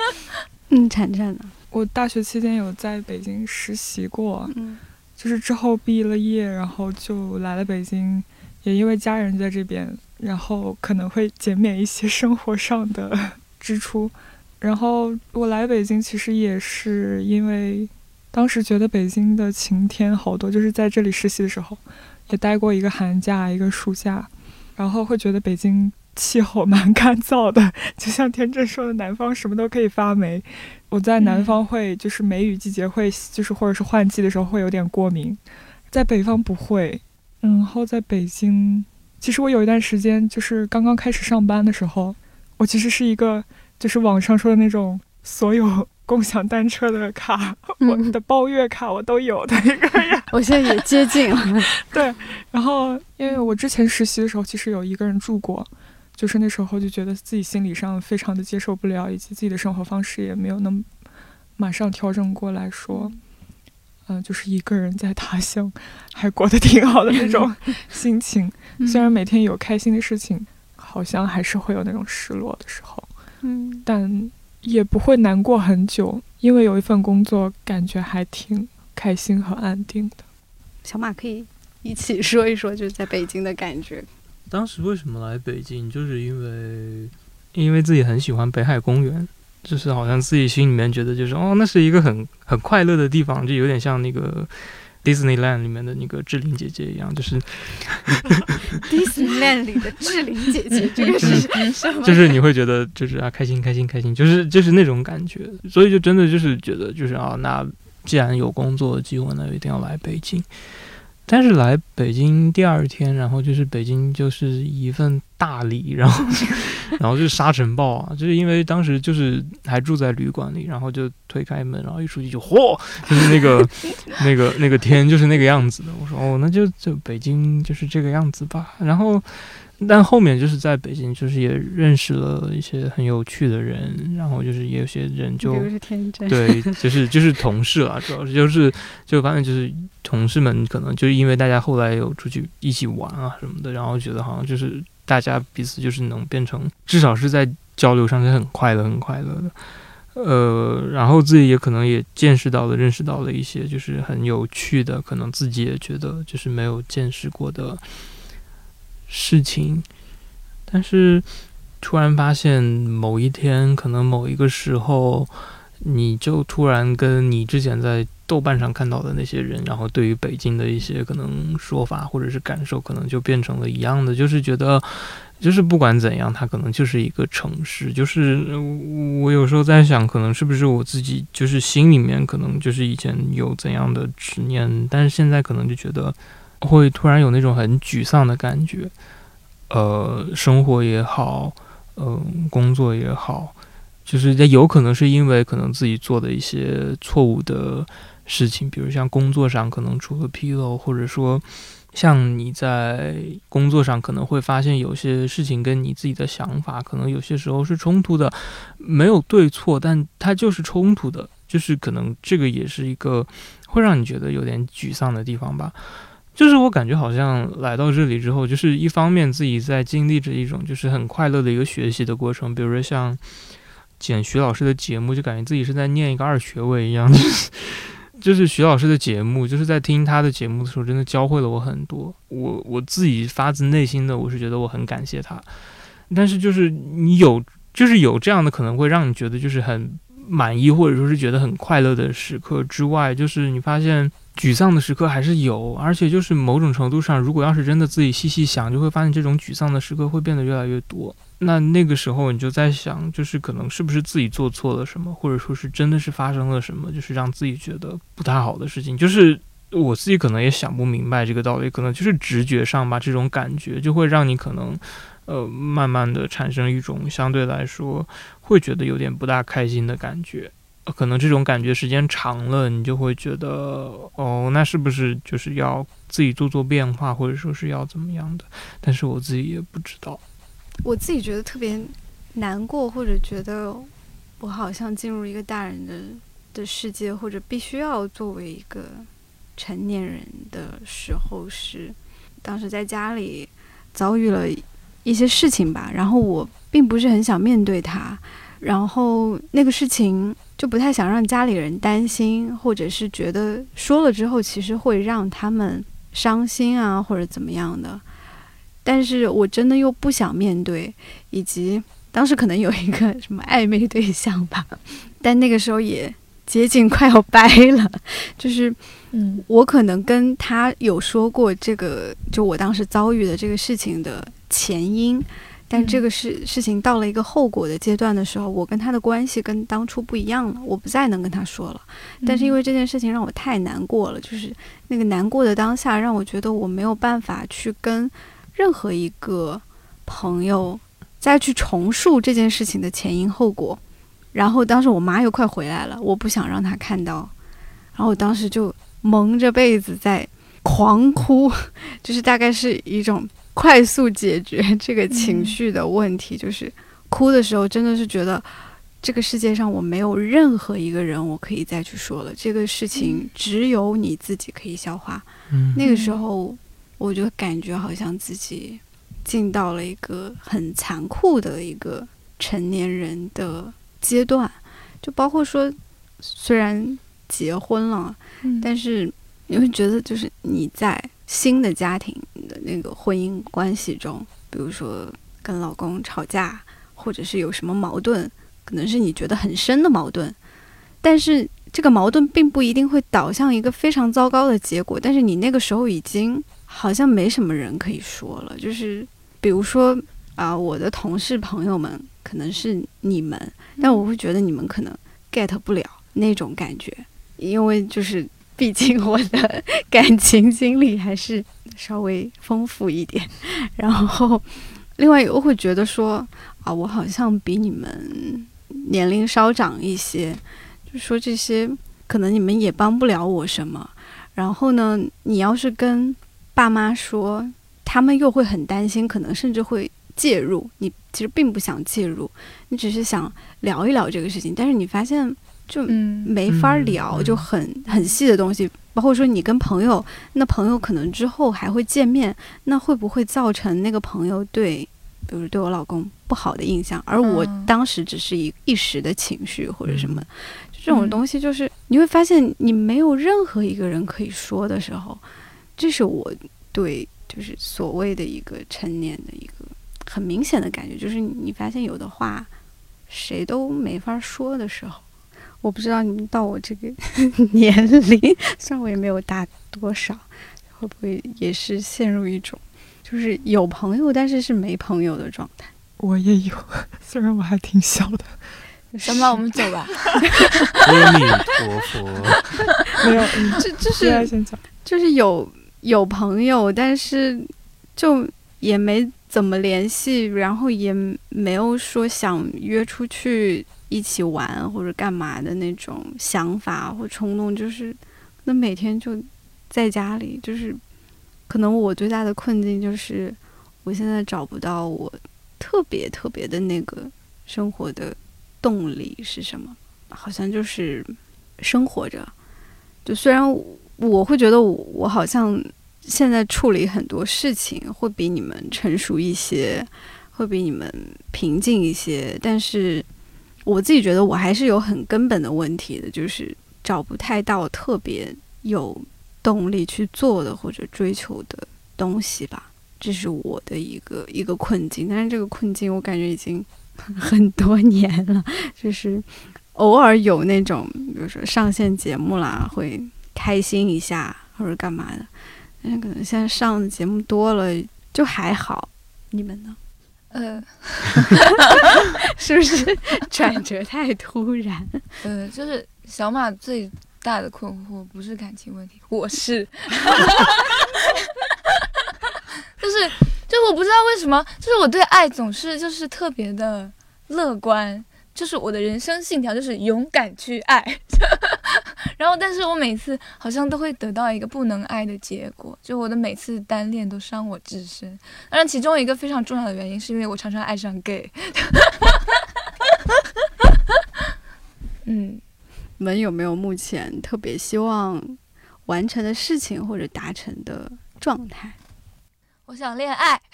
嗯，婵婵呢？我大学期间有在北京实习过，嗯，就是之后毕了业，然后就来了北京，也因为家人在这边，然后可能会减免一些生活上的支出。然后我来北京，其实也是因为当时觉得北京的晴天好多，就是在这里实习的时候，也待过一个寒假、一个暑假，然后会觉得北京气候蛮 干燥的，就像天正说的，南方什么都可以发霉。我在南方会就是梅雨季节会就是或者是换季的时候会有点过敏，在北方不会。然后在北京，其实我有一段时间就是刚刚开始上班的时候，我其实是一个。就是网上说的那种所有 共享单车的卡，我的包月卡我都有的一个人，我现在也接近了。对，然后因为我之前实习的时候，其实有一个人住过，就是那时候就觉得自己心理上非常的接受不了，以及自己的生活方式也没有那么马上调整过来说，嗯，就是一个人在他乡还过得挺好的那种心情。虽然每天有开心的事情，好像还是会有那种失落的时候，嗯，但也不会难过很久，因为有一份工作，感觉还挺开心和安定的。小马可以一起说一说，就是在北京的感觉。当时为什么来北京，就是因为因为自己很喜欢北海公园。就是好像自己心里面觉得，就是哦，那是一个很很快乐的地方，就有点像那个 Disneyland 里面的那个志玲姐姐一样，就是 Disneyland 里的志玲姐姐，这个是什么？就是你会觉得就是啊，开心开心开心，就是就是那种感觉，所以就真的就是觉得就是啊，那既然有工作机会，那一定要来北京。但是来北京第二天，然后就是北京就是一份大礼，然后 然后就是沙尘暴啊，就是因为当时就是还住在旅馆里，然后就推开门，然后一出去就嚯，就是那个 那个那个天就是那个样子的。我说哦，那就就北京就是这个样子吧，然后。但后面就是在北京，就是也认识了一些很有趣的人，然后就是也有些人就对，就是就是同事啊，主要是就是就反正就是同事们可能就是因为大家后来有出去一起玩啊什么的，然后觉得好像就是大家彼此就是能变成至少是在交流上是很快乐很快乐的，呃，然后自己也可能也见识到了认识到了一些就是很有趣的，可能自己也觉得就是没有见识过的。事情，但是突然发现某一天，可能某一个时候，你就突然跟你之前在豆瓣上看到的那些人，然后对于北京的一些可能说法或者是感受，可能就变成了一样的，就是觉得，就是不管怎样，它可能就是一个城市。就是我有时候在想，可能是不是我自己，就是心里面可能就是以前有怎样的执念，但是现在可能就觉得。会突然有那种很沮丧的感觉，呃，生活也好，嗯，工作也好，就是有可能是因为可能自己做的一些错误的事情，比如像工作上可能出了纰漏，或者说像你在工作上可能会发现有些事情跟你自己的想法可能有些时候是冲突的，没有对错，但它就是冲突的，就是可能这个也是一个会让你觉得有点沮丧的地方吧。就是我感觉好像来到这里之后，就是一方面自己在经历着一种就是很快乐的一个学习的过程，比如说像剪徐老师的节目，就感觉自己是在念一个二学位一样。就是徐老师的节目，就是在听他的节目的时候，真的教会了我很多。我我自己发自内心的，我是觉得我很感谢他。但是就是你有，就是有这样的可能会让你觉得就是很满意，或者说是觉得很快乐的时刻之外，就是你发现。沮丧的时刻还是有，而且就是某种程度上，如果要是真的自己细细想，就会发现这种沮丧的时刻会变得越来越多。那那个时候你就在想，就是可能是不是自己做错了什么，或者说是真的是发生了什么，就是让自己觉得不太好的事情。就是我自己可能也想不明白这个道理，可能就是直觉上吧，这种感觉就会让你可能，呃，慢慢的产生一种相对来说会觉得有点不大开心的感觉。可能这种感觉时间长了，你就会觉得，哦，那是不是就是要自己做做变化，或者说是要怎么样的？但是我自己也不知道。我自己觉得特别难过，或者觉得我好像进入一个大人的的世界，或者必须要作为一个成年人的时候，是当时在家里遭遇了一些事情吧，然后我并不是很想面对它，然后那个事情。就不太想让家里人担心，或者是觉得说了之后，其实会让他们伤心啊，或者怎么样的。但是我真的又不想面对，以及当时可能有一个什么暧昧对象吧，但那个时候也接近快要掰了。就是，嗯，我可能跟他有说过这个，就我当时遭遇的这个事情的前因。但这个事事情到了一个后果的阶段的时候，我跟他的关系跟当初不一样了，我不再能跟他说了。但是因为这件事情让我太难过了，就是那个难过的当下，让我觉得我没有办法去跟任何一个朋友再去重述这件事情的前因后果。然后当时我妈又快回来了，我不想让她看到，然后我当时就蒙着被子在狂哭，就是大概是一种。快速解决 这个情绪的问题，就是哭的时候真的是觉得这个世界上我没有任何一个人我可以再去说了，这个事情只有你自己可以消化。嗯那个时候，我就感觉好像自己进到了一个很残酷的一个成年人的阶段，就包括说，虽然结婚了，嗯但是你会觉得，就是你在新的家庭的那个婚姻关系中，比如说跟老公吵架，或者是有什么矛盾，可能是你觉得很深的矛盾，但是这个矛盾并不一定会导向一个非常糟糕的结果。但是你那个时候已经好像没什么人可以说了，就是比如说啊、我的同事朋友们可能是你们，但我会觉得你们可能 get 不了那种感觉，因为就是毕竟我的感情经历还是稍微丰富一点，然后另外又会觉得说啊，我好像比你们年龄稍长一些，就说这些可能你们也帮不了我什么。然后呢，你要是跟爸妈说，他们又会很担心，可能甚至会介入。你其实并不想介入，你只是想聊一聊这个事情，但是你发现就嗯。没法嗯聊，嗯。就很很细的东西，包括说你跟朋友，那朋友可能之后还会见面，那会不会造成那个朋友对，比如对我老公不好的印象？而我嗯。当时只是一一时的情绪或者什么，嗯。这种嗯。东西，就是你会发现你没有任何一个人可以说的时候，这是我对就是所谓的一个成年的一个很明显的感觉，就是你发现有的话谁都没法说的时候。我不知道你们到我这个 年龄，虽然我也没有大多少，会不会也是陷入一种就是有朋友但是是没朋友的状态？我也有，虽然我还挺小的，行吧，我们走吧。阿弥陀佛，没有，嗯，这就接下来是。就是有有朋友，但是就也没怎么联系，然后也没有说想约出去一起玩或者干嘛的那种想法或冲动，就是那每天就在家里，就是可能我最大的困境就是我现在找不到我特别特别的那个生活的动力是什么，好像就是生活着。就虽然我会觉得我好像现在处理很多事情会比你们成熟一些，会比你们平静一些，但是我自己觉得我还是有很根本的问题的，就是找不太到特别有动力去做的或者追求的东西吧。这是我的一个一个困境，但是这个困境我感觉已经很多年了，就是偶尔有那种，比如说上线节目啦，会开心一下或者干嘛的，但是可能现在上的节目多了，就还好。你们呢？呃 是不是？转折太突然？呃，就是小马最大的困惑不是感情问题，我是，就是就我不知道为什么，就是我对爱总是就是特别的乐观，就是我的人生信条就是勇敢去爱，然后但是我每次好像都会得到一个不能爱的结果，就我的每次单恋都伤我至深。当然，其中一个非常重要的原因是因为我常常爱上 gay。嗯，你们有没有目前特别希望完成的事情或者达成的状态？我想恋爱。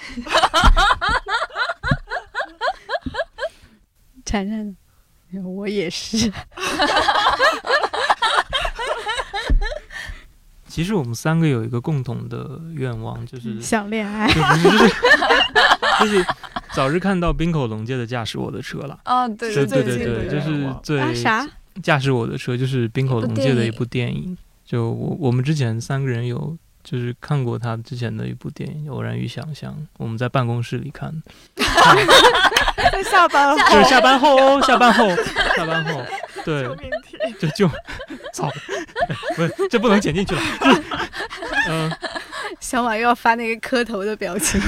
珊珊呢，我也是。其实我们三个有一个共同的愿望，就是想恋爱。就是就是就是早日看到冰口龙介的驾驶我的车了。哦，对对对对就是最啊啥？驾驶我的车就是冰口龙介的一部电影。就我我们之前三个人有就是看过他之前的一部电影《偶然与想象》，我们在办公室里看，在 下班就是下班后哦，下班后，下班后，对，就就操，不是这不能剪进去了，就是嗯、小马又要发那个磕头的表情。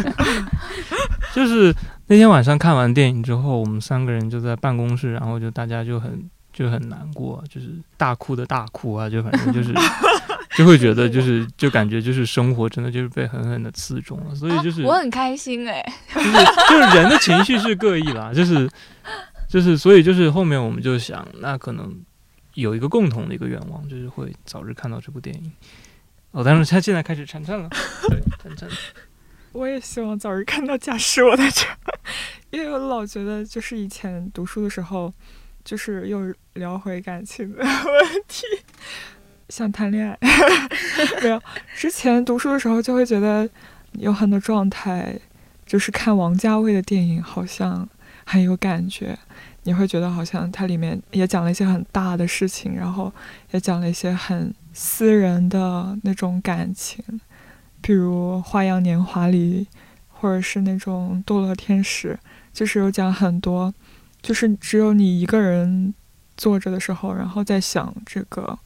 就是那天晚上看完电影之后，我们三个人就在办公室，然后就大家就很就很难过，就是大哭的大哭啊，就反正就是就会觉得就是就感觉就是生活真的就是被狠狠的刺中了，所以就是、啊我很开心哎、就是就是人的情绪是各异啦，就是就是所以就是后面我们就想，那可能有一个共同的一个愿望，就是会早日看到这部电影。哦，但是他现在开始颤颤了，对，颤颤。我也希望早日看到假使我在这，因为我老觉得就是以前读书的时候，就是又聊回感情的问题，想谈恋爱，没有。之前读书的时候就会觉得有很多状态，就是看王家卫的电影好像很有感觉，你会觉得好像它里面也讲了一些很大的事情，然后也讲了一些很私人的那种感情。比如《花样年华》里，或者是那种《堕落天使》，就是有讲很多，就是只有你一个人坐着的时候，然后在想这个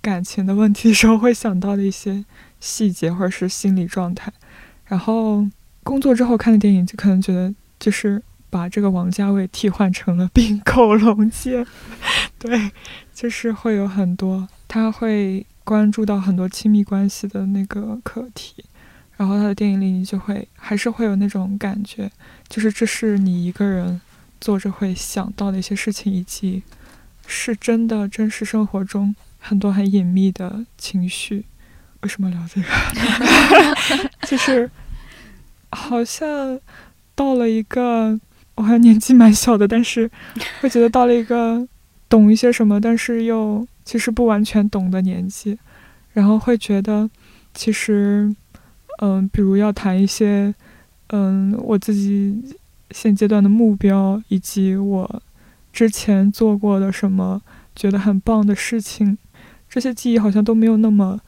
感情的问题时候，会想到的一些细节或者是心理状态。然后工作之后看的电影，就可能觉得就是把这个王家卫替换成了并购龙剑，对，就是会有很多他会。关注到很多亲密关系的那个课题，然后他的电影里你就会还是会有那种感觉，就是这是你一个人坐着会想到的一些事情，以及是真的真实生活中很多很隐秘的情绪。为什么聊这个？就是好像到了一个我好像年纪蛮小的，但是会觉得到了一个懂一些什么，但是又。其实不完全懂的年纪，然后会觉得，其实，嗯，比如要谈一些，嗯，我自己现阶段的目标，以及我之前做过的什么觉得很棒的事情，这些记忆好像都没有那么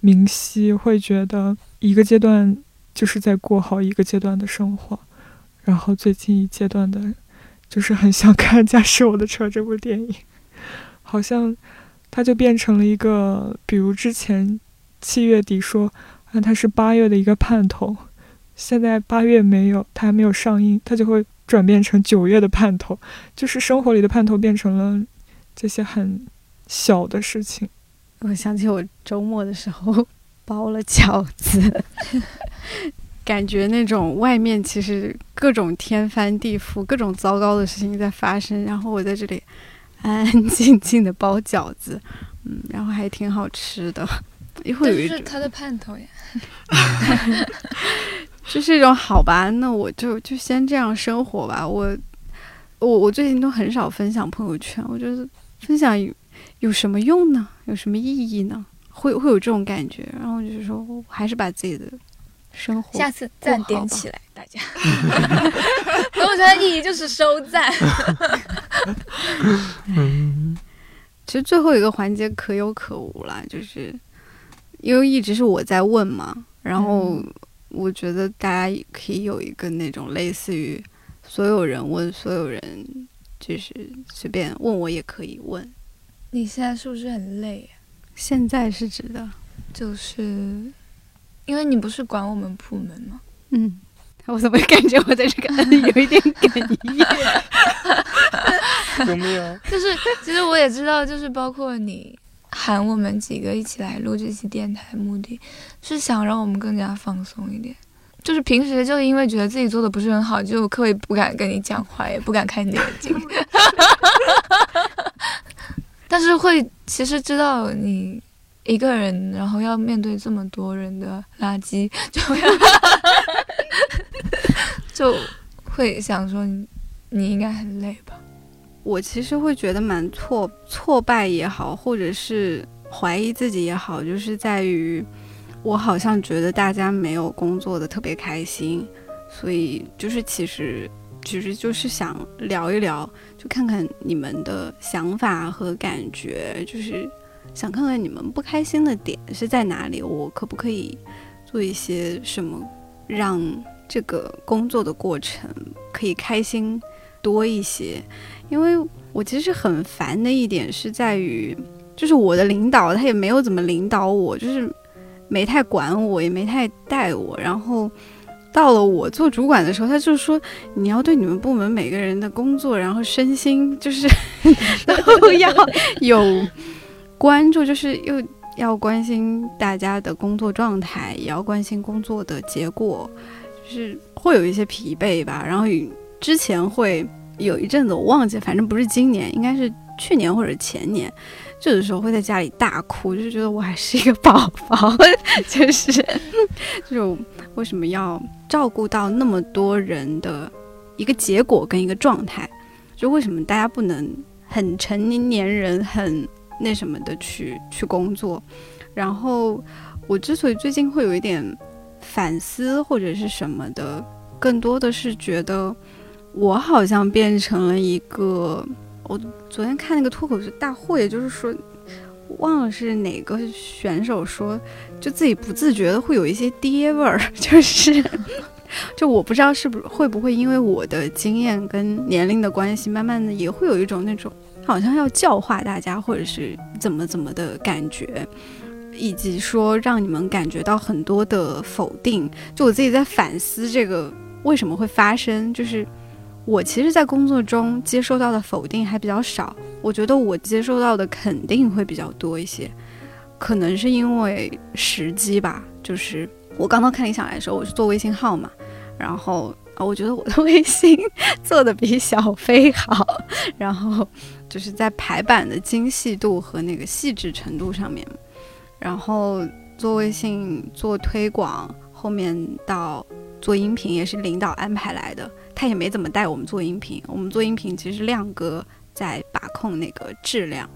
明晰。会觉得一个阶段就是在过好一个阶段的生活，然后最近一阶段的，就是很想看《驾驶我的车》这部电影，好像。它就变成了一个，比如之前七月底说，啊它是八月的一个盼头，现在八月没有，它还没有上映，它就会转变成九月的盼头，就是生活里的盼头变成了这些很小的事情。我想起我周末的时候包了饺子，感觉那种外面其实各种天翻地覆、各种糟糕的事情在发生，然后我在这里。安安静静的包饺子，嗯，然后还挺好吃的。一会儿有一是他的盼头呀，就是一种好吧，那我就就先这样生活吧。我我我最近都很少分享朋友圈，我觉得分享有有什么用呢？有什么意义呢？会会有这种感觉，然后就是说我还是把自己的生活下次赞点起来，大家。朋友圈的意义就是收赞。嗯，其实最后一个环节可有可无啦，就是因为一直是我在问嘛，然后我觉得大家可以有一个那种类似于所有人问所有人，就是随便问我也可以问。你现在是不是很累？现在是指的，就是因为你不是管我们部门吗？嗯。我怎么感觉我在这个 有一点哽咽？有没有？就是，其实我也知道，就是包括你喊我们几个一起来录这期电台，目的是想让我们更加放松一点。就是平时就因为觉得自己做的不是很好，就刻意不敢跟你讲话，也不敢看你的眼睛。但是会其实知道你一个人，然后要面对这么多人的垃圾，就。就会想说你你应该很累吧？我其实会觉得蛮挫挫败也好，或者是怀疑自己也好，就是在于我好像觉得大家没有工作的特别开心，所以就是其实其实就是想聊一聊，就看看你们的想法和感觉，就是想看看你们不开心的点是在哪里，我可不可以做一些什么让。这个工作的过程可以开心多一些，因为我其实很烦的一点是在于，就是我的领导他也没有怎么领导我，就是没太管我，也没太带我。然后到了我做主管的时候，他就说你要对你们部门每个人的工作，然后身心就是 都要有关注，就是又要关心大家的工作状态，也要关心工作的结果。就是会有一些疲惫吧，然后之前会有一阵子我忘记，反正不是今年，应该是去年或者前年，这的时候会在家里大哭，就是觉得我还是一个宝宝，就是 就为什么要照顾到那么多人的一个结果跟一个状态？就为什么大家不能很成年人很那什么的去去工作？然后我之所以最近会有一点反思或者是什么的，更多的是觉得我好像变成了一个。我昨天看那个脱口秀大会，就是说忘了是哪个选手说，就自己不自觉的会有一些爹味儿，就是就我不知道是不是会不会因为我的经验跟年龄的关系，慢慢的也会有一种那种好像要教化大家或者是怎么怎么的感觉。以及说让你们感觉到很多的否定，就我自己在反思这个为什么会发生。就是我其实，在工作中接收到的否定还比较少，我觉得我接收到的肯定会比较多一些。可能是因为时机吧，就是我刚刚看理想来的时候，我是做微信号嘛，然后啊，我觉得我的微信做的比小飞好，然后就是在排版的精细度和那个细致程度上面。然后做微信做推广，后面到做音频也是领导安排来的，他也没怎么带我们做音频。我们做音频其实亮哥在把控那个质量，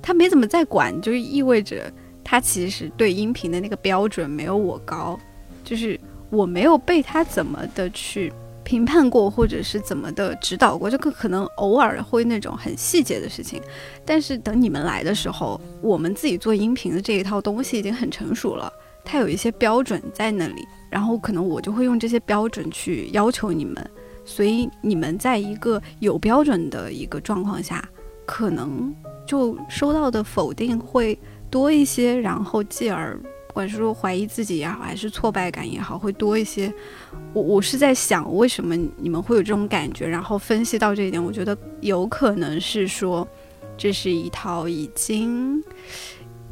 他没怎么在管，就意味着他其实对音频的那个标准没有我高，就是我没有被他怎么的去。评判过或者是怎么的指导过，这个可能偶尔会那种很细节的事情，但是等你们来的时候，我们自己做音频的这一套东西已经很成熟了，它有一些标准在那里，然后可能我就会用这些标准去要求你们，所以你们在一个有标准的一个状况下，可能就收到的否定会多一些，然后继而。不管是说怀疑自己也好，还是挫败感也好，会多一些。我我是在想，为什么你们会有这种感觉？然后分析到这一点，我觉得有可能是说，这是一套已经……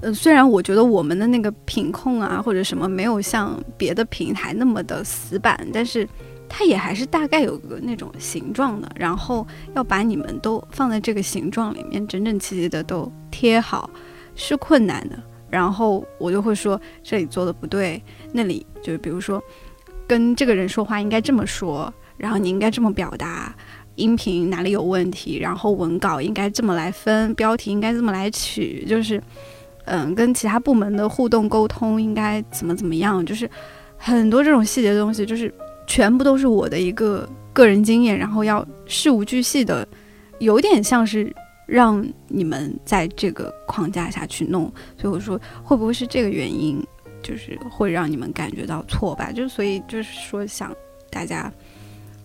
呃，虽然我觉得我们的那个品控啊，或者什么没有像别的平台那么的死板，但是它也还是大概有个那种形状的。然后要把你们都放在这个形状里面，整整齐齐的都贴好，是困难的。然后我就会说这里做的不对，那里就比如说跟这个人说话应该这么说，然后你应该这么表达，音频哪里有问题，然后文稿应该这么来分，标题应该这么来取，就是嗯，跟其他部门的互动沟通应该怎么怎么样，就是很多这种细节的东西，就是全部都是我的一个个人经验，然后要事无巨细的，有点像是。让你们在这个框架下去弄，所以我说会不会是这个原因，就是会让你们感觉到挫败，就所以就是说想大家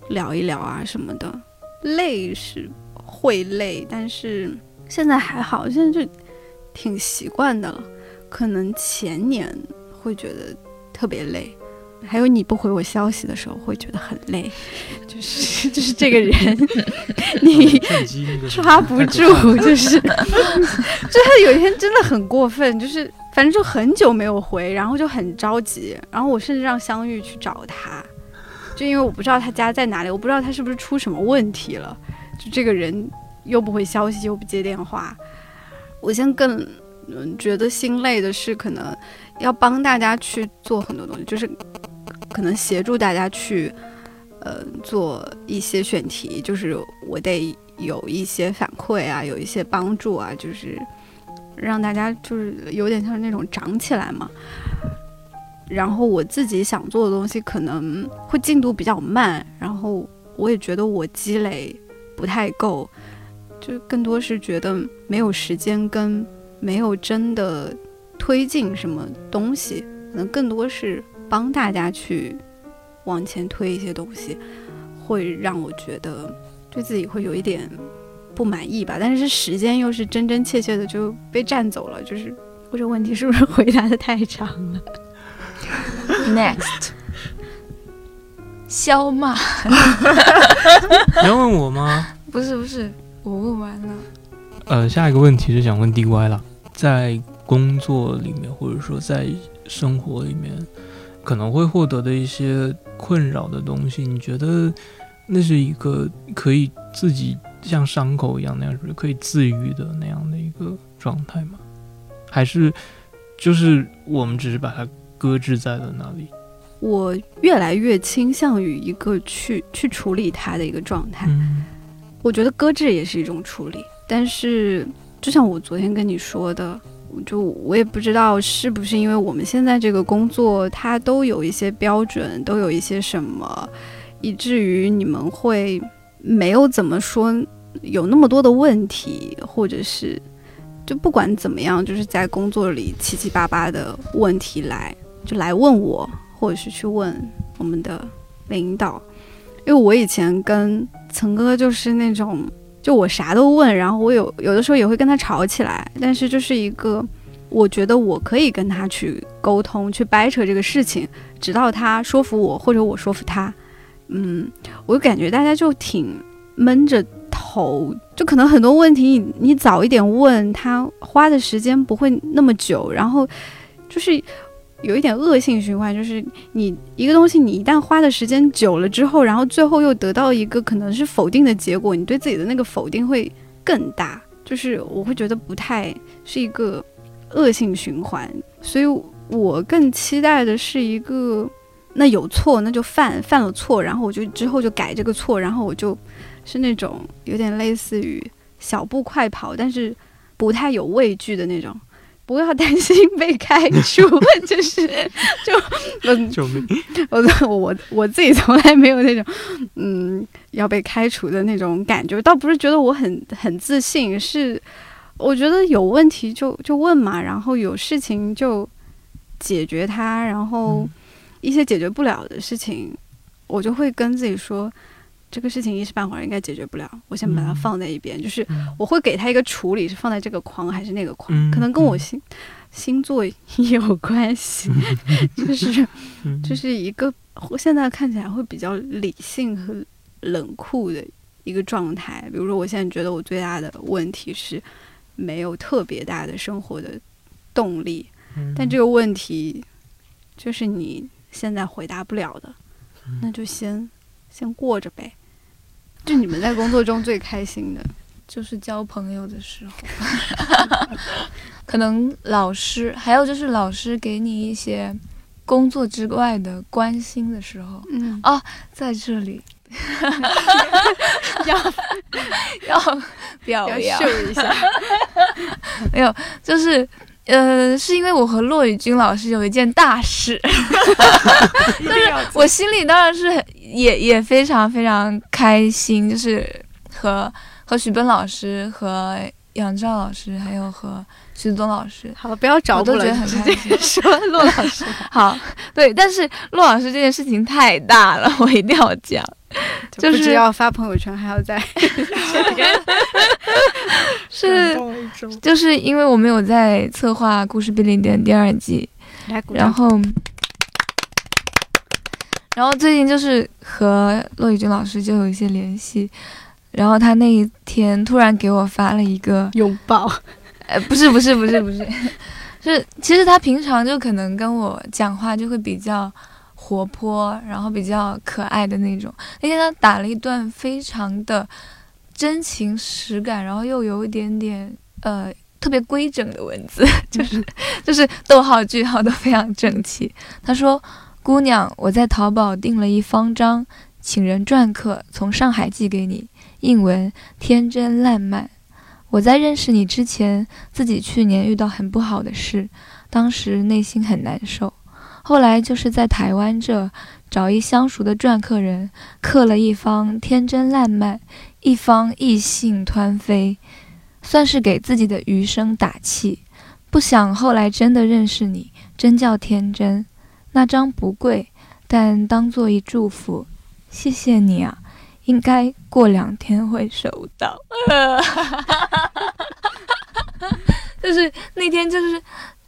聊一聊啊什么的，累是会累，但是现在还好，现在就挺习惯的了，可能前年会觉得特别累。还有你不回我消息的时候，会觉得很累，就是就是这个人，你抓不住，就是 就是有一天真的很过分，就是反正就很久没有回，然后就很着急，然后我甚至让香玉去找他，就因为我不知道他家在哪里，我不知道他是不是出什么问题了，就这个人又不回消息又不接电话，我现在更嗯觉得心累的是，可能要帮大家去做很多东西，就是。可能协助大家去，呃，做一些选题，就是我得有一些反馈啊，有一些帮助啊，就是让大家就是有点像那种长起来嘛。然后我自己想做的东西可能会进度比较慢，然后我也觉得我积累不太够，就更多是觉得没有时间跟没有真的推进什么东西，可能更多是。帮大家去往前推一些东西，会让我觉得对自己会有一点不满意吧。但是时间又是真真切切的就被占走了，就是这个问题是不是回答的太长了？Next，肖骂，你要问我吗？不是不是，我问完了。呃，下一个问题是想问 DY 了，在工作里面或者说在生活里面。可能会获得的一些困扰的东西，你觉得那是一个可以自己像伤口一样那样是可以自愈的那样的一个状态吗？还是就是我们只是把它搁置在了那里？我越来越倾向于一个去去处理它的一个状态。嗯我觉得搁置也是一种处理，但是就像我昨天跟你说的，就我也不知道是不是因为我们现在这个工作它都有一些标准，都有一些什么，以至于你们会没有怎么说有那么多的问题，或者是就不管怎么样，就是在工作里七七八八的问题来就来问我，或者是去问我们的领导，因为我以前跟曾哥就是那种，就我啥都问，然后我有有的时候也会跟他吵起来，但是就是一个，我觉得我可以跟他去沟通，去掰扯这个事情，直到他说服我或者我说服他。嗯，我就感觉大家就挺闷着头，就可能很多问题你你早一点问他，花的时间不会那么久，然后就是。有一点恶性循环，就是你一个东西，你一旦花的时间久了之后，然后最后又得到一个可能是否定的结果，你对自己的那个否定会更大。就是我会觉得不太是一个恶性循环，所以我更期待的是一个，那有错那就犯，犯了错，然后我就之后就改这个错，然后我就是那种有点类似于小步快跑，但是不太有畏惧的那种。不要担心被开除，就是就嗯，救命！我我我自己从来没有那种嗯要被开除的那种感觉，倒不是觉得我很很自信，是我觉得有问题就就问嘛，然后有事情就解决它，然后一些解决不了的事情，我就会跟自己说。这个事情一时半会儿应该解决不了，我先把它放在一边。就是我会给他一个处理，是放在这个框还是那个框，可能跟我星星座有关系。就是就是一个现在看起来会比较理性和冷酷的一个状态。比如说，我现在觉得我最大的问题是没有特别大的生活的动力，但这个问题就是你现在回答不了的，那就先先过着呗。就你们在工作中最开心的，就是交朋友的时候，可能老师，还有就是老师给你一些工作之外的关心的时候。嗯。哦，在这里。要要表要扬，秀一下，没有，就是呃，是因为我和骆宇君老师有一件大事，但是我心里当然是很也也非常非常开心，就是和和徐奔老师、和杨照老师，还有和徐子东老师，好了，不要找我都补了，觉得很开心。说骆老师，好，对，但是骆老师这件事情太大了，我一定要讲。就是不只要发朋友圈，还要在 是，就是因为我们有在策划《故事便利店》第二季。然后，然后最近就是和骆宇君老师就有一些联系，然后他那一天突然给我发了一个，拥抱，呃，不是不是不是不是，是 其实他平常就可能跟我讲话就会比较活泼，然后比较可爱的那种。那天他打了一段非常的真情实感，然后又有一点点呃特别规整的文字，就是就是逗号句号都非常整齐。他说：“姑娘，我在淘宝订了一方张请人篆刻，从上海寄给你，印文天真烂漫。我在认识你之前，自己去年遇到很不好的事，当时内心很难受。后来就是在台湾这找一相熟的篆刻人，刻了一方天真烂漫，一方意兴湍飞，算是给自己的余生打气。不想后来真的认识你，真叫天真。那张不贵，但当做一祝福，谢谢你啊。应该过两天会收到。就是那天就是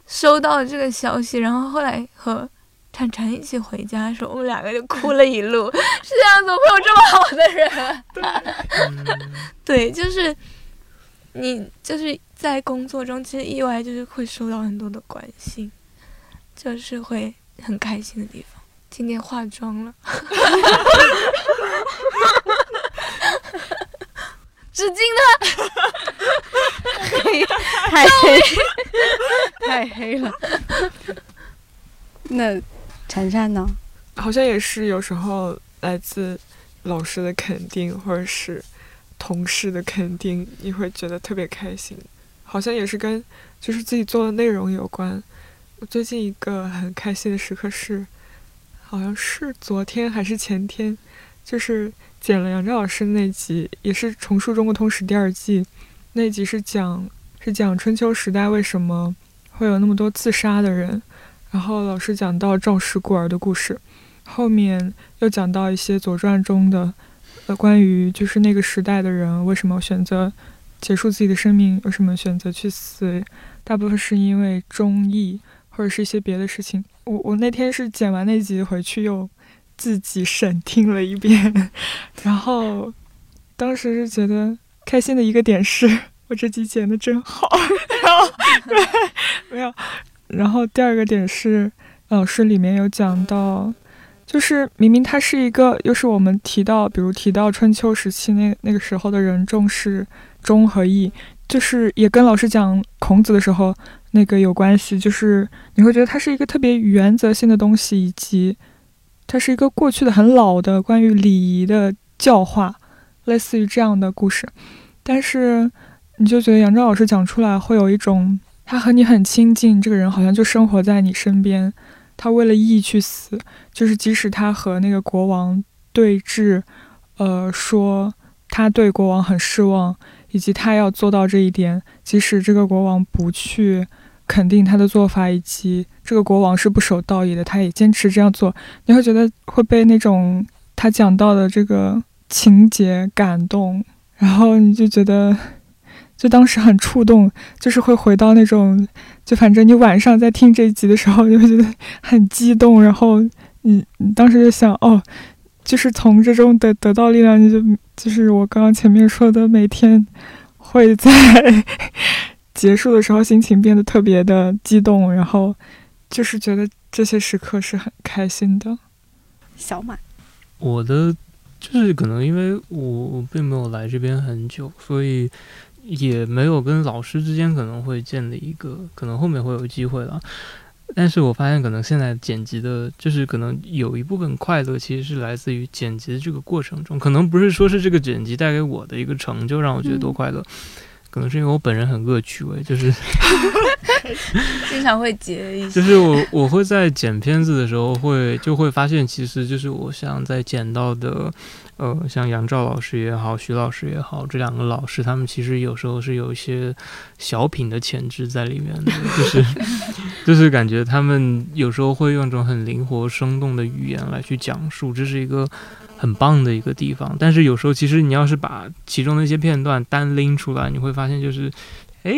收到了这个消息，然后后来和婵婵一起回家的时候，我们两个就哭了一路。世界上怎么会有这么好的人？对，就是你就是在工作中，其实意外就是会收到很多的关心，就是会很开心的地方。今天化妆了。纸巾呢？太黑，太黑了。那晨晨呢？好像也是有时候来自老师的肯定，或者是同事的肯定，你会觉得特别开心。好像也是跟就是自己做的内容有关。最近一个很开心的时刻是，好像是昨天还是前天，就是。剪了杨照老师那集，也是重塑中国通史第二季，那集是讲是讲春秋时代为什么会有那么多自杀的人，然后老师讲到赵氏孤儿的故事，后面又讲到一些左传中的呃关于就是那个时代的人为什么选择结束自己的生命，为什么选择去死，大部分是因为忠义或者是一些别的事情。我我那天是剪完那集回去又。自己审听了一遍，然后当时是觉得开心的一个点是我这集剪的真好，然后 没有，然后第二个点是老师里面有讲到，就是明明他是一个，又是我们提到，比如提到春秋时期那那个时候的人重视忠和义，就是也跟老师讲孔子的时候那个有关系，就是你会觉得它是一个特别原则性的东西，以及。它是一个过去的很老的关于礼仪的教化，类似于这样的故事，但是你就觉得杨照老师讲出来会有一种，他和你很亲近，这个人好像就生活在你身边，他为了义去死，就是即使他和那个国王对峙，呃，说他对国王很失望，以及他要做到这一点，即使这个国王不去。肯定他的做法，以及这个国王是不守道义的，他也坚持这样做。你会觉得会被那种他讲到的这个情节感动，然后你就觉得，就当时很触动，就是会回到那种，就反正你晚上在听这一集的时候，你会觉得很激动，然后你你当时就想，哦，就是从这中得得到力量，你就就是我刚刚前面说的，每天会在。结束的时候，心情变得特别的激动，然后就是觉得这些时刻是很开心的。小满，我的就是可能因为我并没有来这边很久，所以也没有跟老师之间可能会建立一个，可能后面会有机会了。但是我发现，可能现在剪辑的，就是可能有一部分快乐，其实是来自于剪辑的这个过程中，可能不是说是这个剪辑带给我的一个成就让我觉得多快乐。可能是因为我本人很恶趣味，就是 经常会截一些。就是我我会在剪片子的时候，会就会发现，其实就是我想在剪到的，呃，像杨照老师也好，徐老师也好，这两个老师，他们其实有时候是有一些小品的潜质在里面的，就是 就是感觉他们有时候会用一种很灵活生动的语言来去讲述，这是一个。很棒的一个地方，但是有时候其实你要是把其中的一些片段单拎出来，你会发现就是，哎，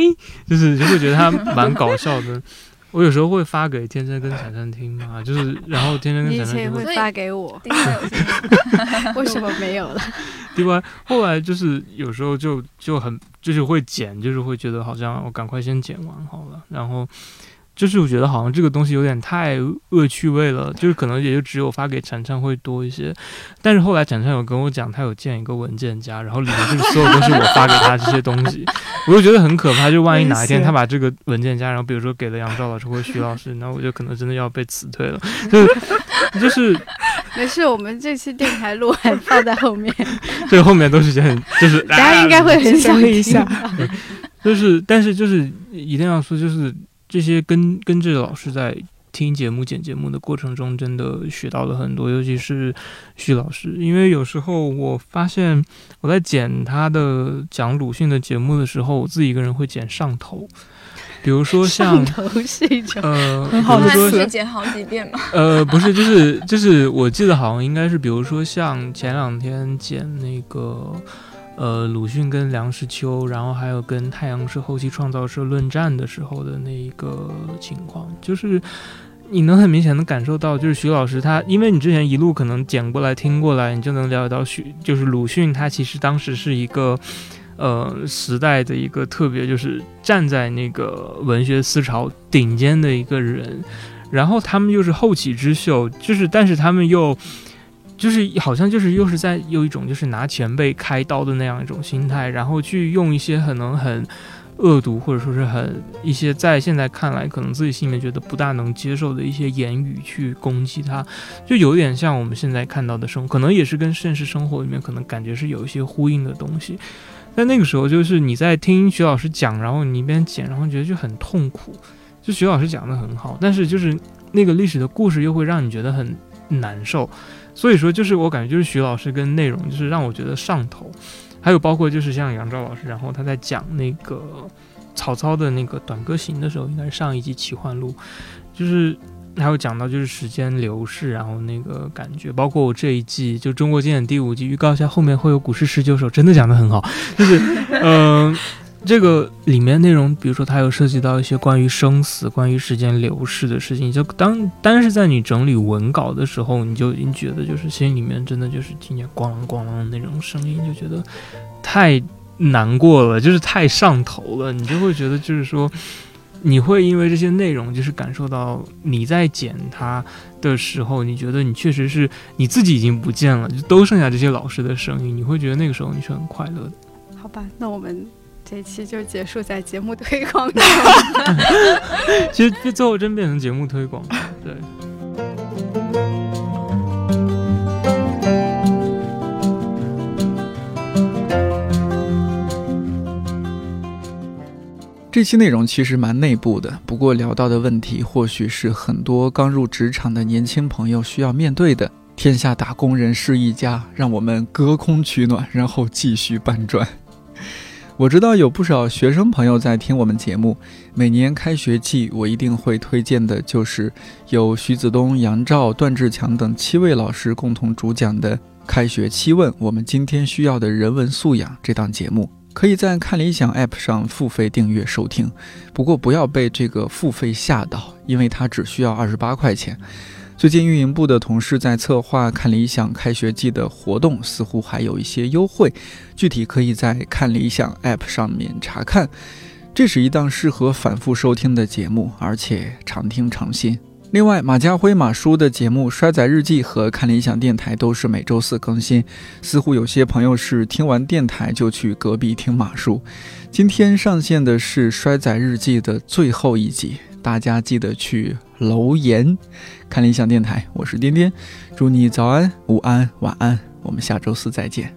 就是就会觉得它蛮搞笑的。我有时候会发给天真跟闪闪听嘛，就是然后天真跟闪闪听会发给我，为什么没有了？另外后来就是有时候就就很就是会剪，就是会觉得好像我赶快先剪完好了，然后。就是我觉得好像这个东西有点太恶趣味了，就是可能也就只有发给产产会多一些。但是后来产产有跟我讲，他有建一个文件夹，然后里面就是所有都是我发给他这些东西，我就觉得很可怕。就万一哪一天他把这个文件夹，然后比如说给了杨照老师或徐老师，那我就可能真的要被辞退了。就 是就是，没事，我们这期电台录还放在后面，对，后面都是些很就是大家应该会很想一下，就是但是就是一定要说就是。这些跟跟着老师在听节目、剪节目的过程中，真的学到了很多，尤其是徐老师，因为有时候我发现我在剪他的讲鲁迅的节目的时候，我自己一个人会剪上头，比如说像 呃，很好的。说剪好几遍嘛，呃，不是，就是就是我记得好像应该是，比如说像前两天剪那个。呃，鲁迅跟梁实秋，然后还有跟太阳社后期创造社论战的时候的那一个情况，就是你能很明显的感受到，就是徐老师他，因为你之前一路可能剪过来听过来，你就能了解到徐，就是鲁迅他其实当时是一个，呃，时代的一个特别，就是站在那个文学思潮顶尖的一个人。然后他们又是后起之秀，就是但是他们又就是好像就是又是在有一种就是拿前辈开刀的那样一种心态，然后去用一些可能很。恶毒或者说是很一些在现在看来可能自己心里面觉得不大能接受的一些言语去攻击他，就有点像我们现在看到的生活，可能也是跟现实生活里面可能感觉是有一些呼应的东西。但那个时候就是你在听徐老师讲，然后你一边剪，然后觉得就很痛苦。就徐老师讲的很好，但是就是那个历史的故事又会让你觉得很难受。所以说，就是我感觉就是徐老师跟内容就是让我觉得上头。还有包括就是像杨照老师，然后他在讲那个曹操的那个短歌行的时候，应该是上一集奇幻录，就是还有讲到就是时间流逝，然后那个感觉，包括我这一季就中国经典第五季预告一下，后面会有古诗十九首，真的讲的很好，就是嗯。这个里面内容，比如说它有涉及到一些关于生死、关于时间流逝的事情，就当单是在你整理文稿的时候，你就已经觉得就是心里面真的就是听见咣啷咣啷的那种声音，就觉得太难过了，就是太上头了。你就会觉得就是说，你会因为这些内容，就是感受到你在剪它的时候，你觉得你确实是你自己已经不见了，就都剩下这些老师的声音，你会觉得那个时候你是很快乐的。好吧，那我们。这期就结束在节目推广 其实最后真变成节目推广了，对。这期内容其实蛮内部的，不过聊到的问题或许是很多刚入职场的年轻朋友需要面对的。天下打工人是一家，让我们隔空取暖，然后继续搬砖。我知道有不少学生朋友在听我们节目，每年开学季，我一定会推荐的，就是由徐子东、杨照、段志强等七位老师共同主讲的《开学七问：我们今天需要的人文素养》这档节目，可以在看理想 App 上付费订阅收听。不过不要被这个付费吓到，因为它只需要二十八块钱。最近运营部的同事在策划看理想开学季的活动，似乎还有一些优惠，具体可以在看理想 App 上面查看。这是一档适合反复收听的节目，而且常听常新。另外，马家辉马叔的节目《衰仔日记》和看理想电台都是每周四更新。似乎有些朋友是听完电台就去隔壁听马叔。今天上线的是《衰仔日记》的最后一集。大家记得去留言，看理想电台，我是颠颠，祝你早安、午安、晚安，我们下周四再见。